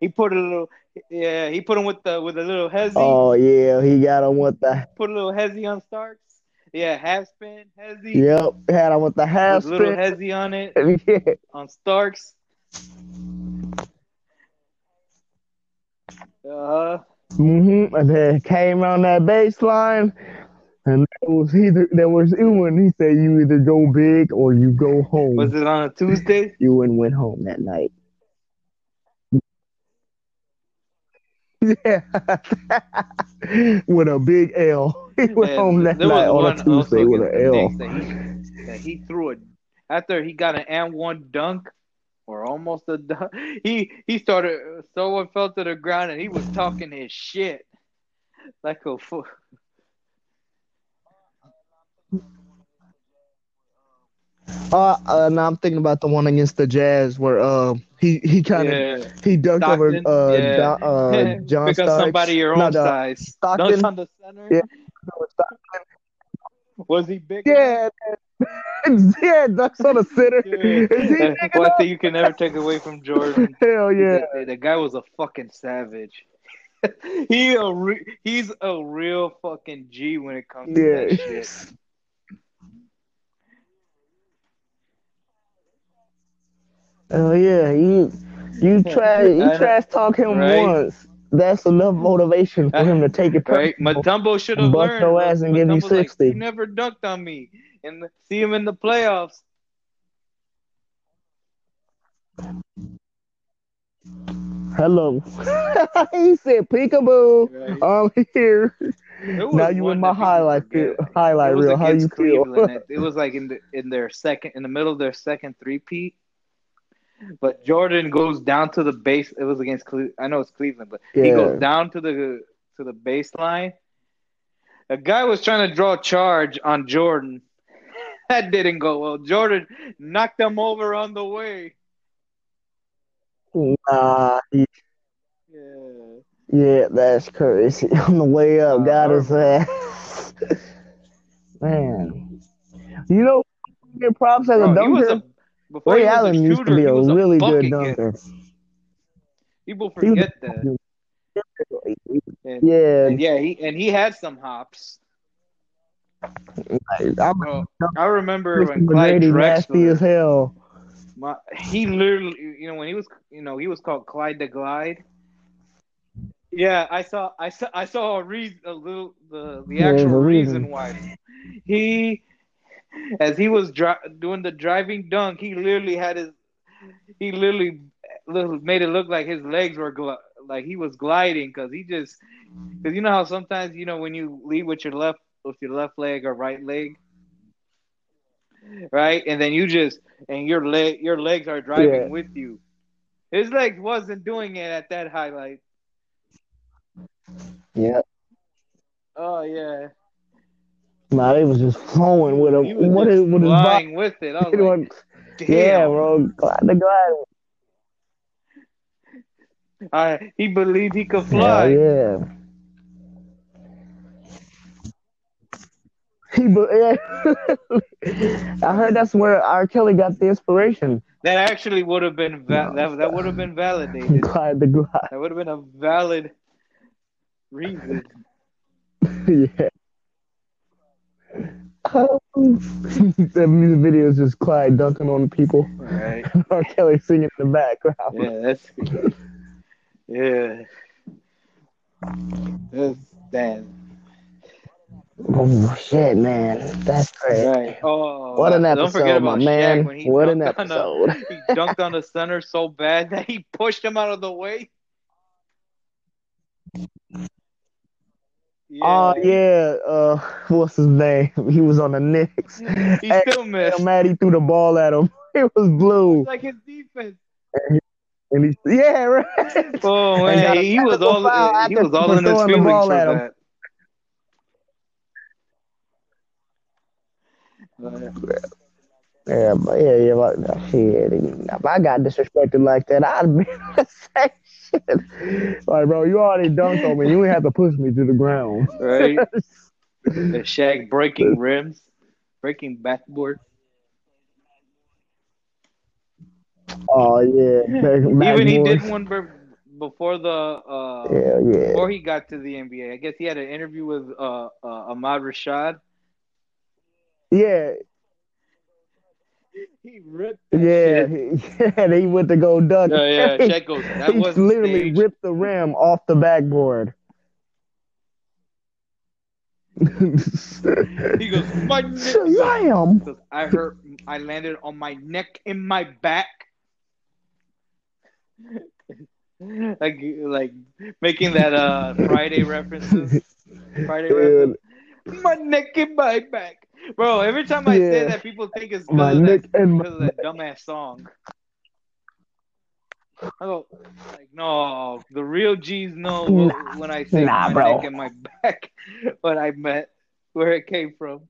He put a little, yeah, he put him with the with a little hezzy, oh yeah, he got him with the put a little hezzy on Starks. Yeah, half spin hezzy, yep, had him with the half with a little hezzy on it (laughs) yeah. on Starks. Uh, huh. hmm And then came on that baseline, and that was either there was Ewing. He said, "You either go big or you go home." was it on a Tuesday? Ewing went home that night. Yeah, (laughs) with a big L. (laughs) He went home that night on a Tuesday with an L. That he, that he threw a after he got an and one dunk or almost a dunk. (laughs) He he started someone fell to the ground and he was talking his shit like a fool. Uh, uh, now I'm thinking about the one against the Jazz where uh he he kind of Yeah, he dunked over Stockton, uh, yeah. Don- uh (laughs) John because Starks. somebody your own no, size. Stockton. Dunks on the center. Yeah. Was he big? Yeah, (laughs) yeah, ducks on the center. Yeah. Is he big One thing you can never take away from Jordan. (laughs) Hell yeah. The, the guy was a fucking savage. he a re- he's a real fucking G when it comes to that shit. Oh yeah, you (laughs) you try you trash talk him Right. once. That's enough motivation for him to (laughs) take it Right. Mutombo should have learned. your ass and give you Mutombo's like, 60. you never dunked on me, and see him in the playoffs. Hello. (laughs) he said peekaboo. Right. I'm here. Now you in my highlight feel, highlight reel. How you feel? It, was like in the in their second, in the middle of their second three-peat. But Jordan goes down to the base. It was against Cle- I know it's Cleveland, but he goes down to the to the baseline. A guy was trying to draw a charge on Jordan. (laughs) That didn't go well. Jordan knocked him over on the way. Nah, Yeah. yeah, that's crazy. (laughs) On the way up, Uh, got his ass. (laughs) Man, you know, get props as a Bro, he was dunker. Before Ray Allen a used shooter, to be a was a really good dunker. People forget that. And, Yeah, and yeah, he and he had some hops. I'm Bro, I remember when Clyde McGrady nasty as hell. my, he literally, you know, when he was, you know, he was called Clyde the Glide. Yeah, I saw, I saw, I saw a reason, a little, the the actual a reason reason. why. He, as he was dri- doing the driving dunk, he literally had his, he literally made it look like his legs were gl- like he was gliding because he just, because you know how sometimes you know when you lead with your left with your left leg or right leg, right, and then you just and your leg your legs are driving Yeah. with you. His legs wasn't doing it at that highlight. Yeah, Oh yeah, nah, they was just flowing with he him. was What just is his body? flying with it. I was like, damn. Yeah, bro, glide the glide. I, he believed he could fly. yeah. He, be- (laughs) yeah. I heard that's where R. Kelly got the inspiration. That actually would have been va- that that would have been validated. Glide the glide. That would have been a valid reason. (laughs) yeah. Um, (laughs) that music video is just Clyde dunking on people. Right. (laughs) R. Kelly singing in the background. Yeah, that's yeah. That's damn. Oh shit, man, that's crazy. Right. Oh, What an episode, don't forget episode, my about man. What an the- episode. (laughs) he dunked on the center so bad that he pushed him out of the way. Yeah, Oh yeah, uh, (laughs) what's his name? He was on the Knicks. he Hey, still missed. Maddie threw the ball at him. (laughs) It was blue, It's like his defense. and he yeah, right. (laughs) Oh And man, he was all he was all in his feelings for that. Yeah, but yeah, yeah, but shit. If I got disrespected like that, I'd been the same. Like, bro, you already dunked on me. You ain't have to push me to the ground. right? (laughs) the Shaq breaking rims, breaking backboard. Oh yeah, back, Even he did one be- before the uh, Yeah, yeah. before he got to the NBA. I guess he had an interview with uh, uh, Ahmad Rashad. Yeah, (laughs) He ripped. that yeah, shit. (laughs) yeah. He went to go dunk. Yeah, yeah. Shaq goes. That he was literally staged. ripped the rim off the backboard. He goes, my (laughs) neck. Slam. He goes, I hurt. I landed on my neck and my back. like, like making that uh Friday references. Friday Dude, references. (laughs) My neck and my back, bro. Every time I say that, people think it's my neck that, and my that dumbass song. I go, like, no, the real G's know Nah. when I say Nah, my bro. neck and my back, (laughs) what I meant, where it came from.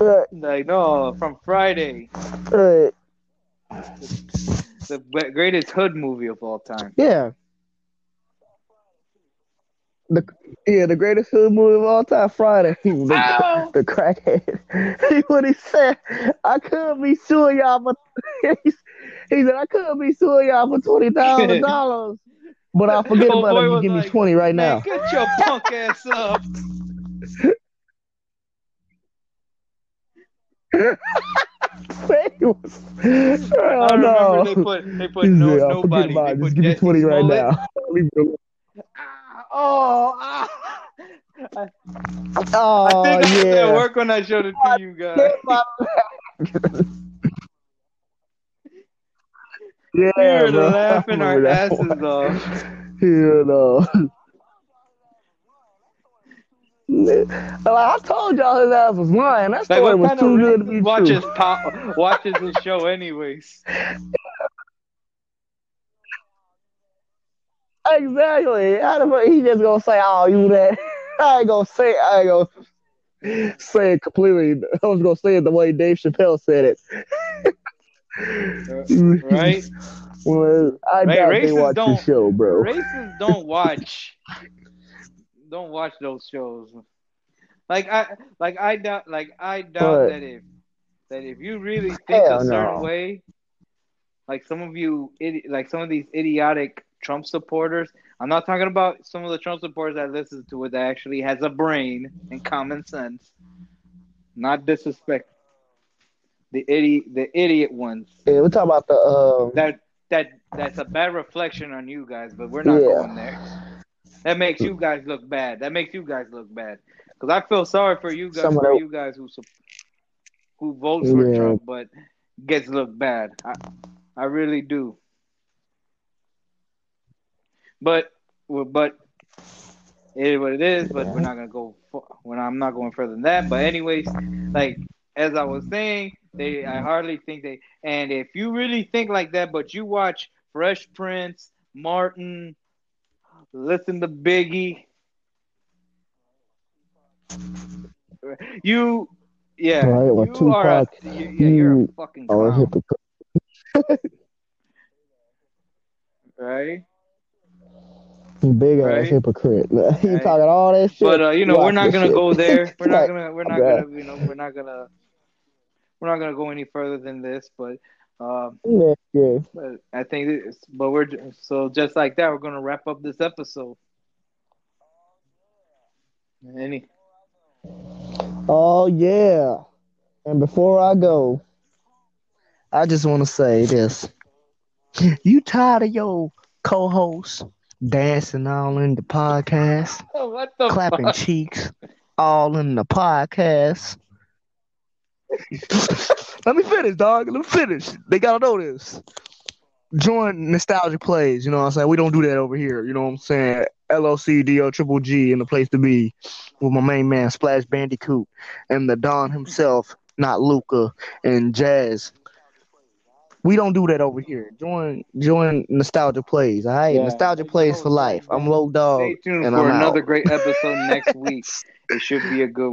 uh, Like, no, from Friday, uh, the greatest hood movie of all time. yeah. The yeah, the greatest hood movie of all time, Friday. (laughs) The, Ow! the crackhead. (laughs) He what he said. I could be suing y'all for. (laughs) he said I could be suing y'all for twenty thousand dollars, but I'll forget Oh, about it. You give me twenty right now. get your punk ass up. I Oh remember no. they put they put no "Oh, nobody. They put Just give me 20 right Smollett. now. Leave me alone. Oh, ah. I, I Oh, think I at yeah. work when I showed it to you guys. (laughs) yeah, We were bro. Laughing our (laughs) asses one. off. You know. Like, I told y'all his ass was lying. That story what was too good to be watches true. pop watches this show, anyways? (laughs) Exactly. How the fuck he just gonna say, "Oh, you that"? (laughs) I ain't gonna say. I ain't gonna say it completely. I was gonna say it the way Dave Chappelle said it. (laughs) Right? (laughs) well, I Right, doubt they watch don't- the show, bro. Racists don't watch don't watch those shows. Like I like I doubt like I doubt What? that if that if you really think a certain no. way, like some of you like some of these idiotic Trump supporters. I'm not talking about some of the Trump supporters that listen to it that actually has a brain and common sense. Not disrespect the idiot the idiot ones. Yeah, we're talking about the um. that that that's a bad reflection on you guys, but we're not Yeah. going there. That makes you guys look bad. That makes you guys look bad. Because I feel sorry for you guys, for you guys who who vote for Yeah. Trump, but gets look bad. I I really do. But but it is what it is. But we're not gonna go. When I'm not going further than that. But anyways, like as I was saying, they I hardly think they. And if you really think like that, but you watch Fresh Prince, Martin, listen to Biggie, you, yeah, Right, you are a, Tupac, you, yeah, you're a mm. fucking Or a clown, (laughs) right? Big ass Right. hypocrite. (laughs) you Right. talking all that shit. But uh, you know, we're not gonna shit. go (laughs) there. We're not gonna. We're not gonna. You know, we're not gonna. We're not gonna go any further than this. But um, Yeah, yeah. but I think it's, but we're so just like that. We're gonna wrap up this episode. Any Oh yeah. And before I go, I just want to say this. You tired of your co-host dancing all in the podcast, (laughs) what the clapping fuck? cheeks all in the podcast? (laughs) Let me finish, dog. Let me finish. They gotta know this. Join nostalgic Plays, you know what I'm saying? We don't do that over here, you know what I'm saying? LOCDO Triple G in the place to be with my main man, Splash Bandicoot, and the Don himself, not Luca, and Jazz. We don't do that over here. Join join Nostalgia Plays, all right? Yeah. Nostalgia Plays for life. I'm Low Dog. Stay tuned and for I'm out. another great episode next (laughs) week. It should be a good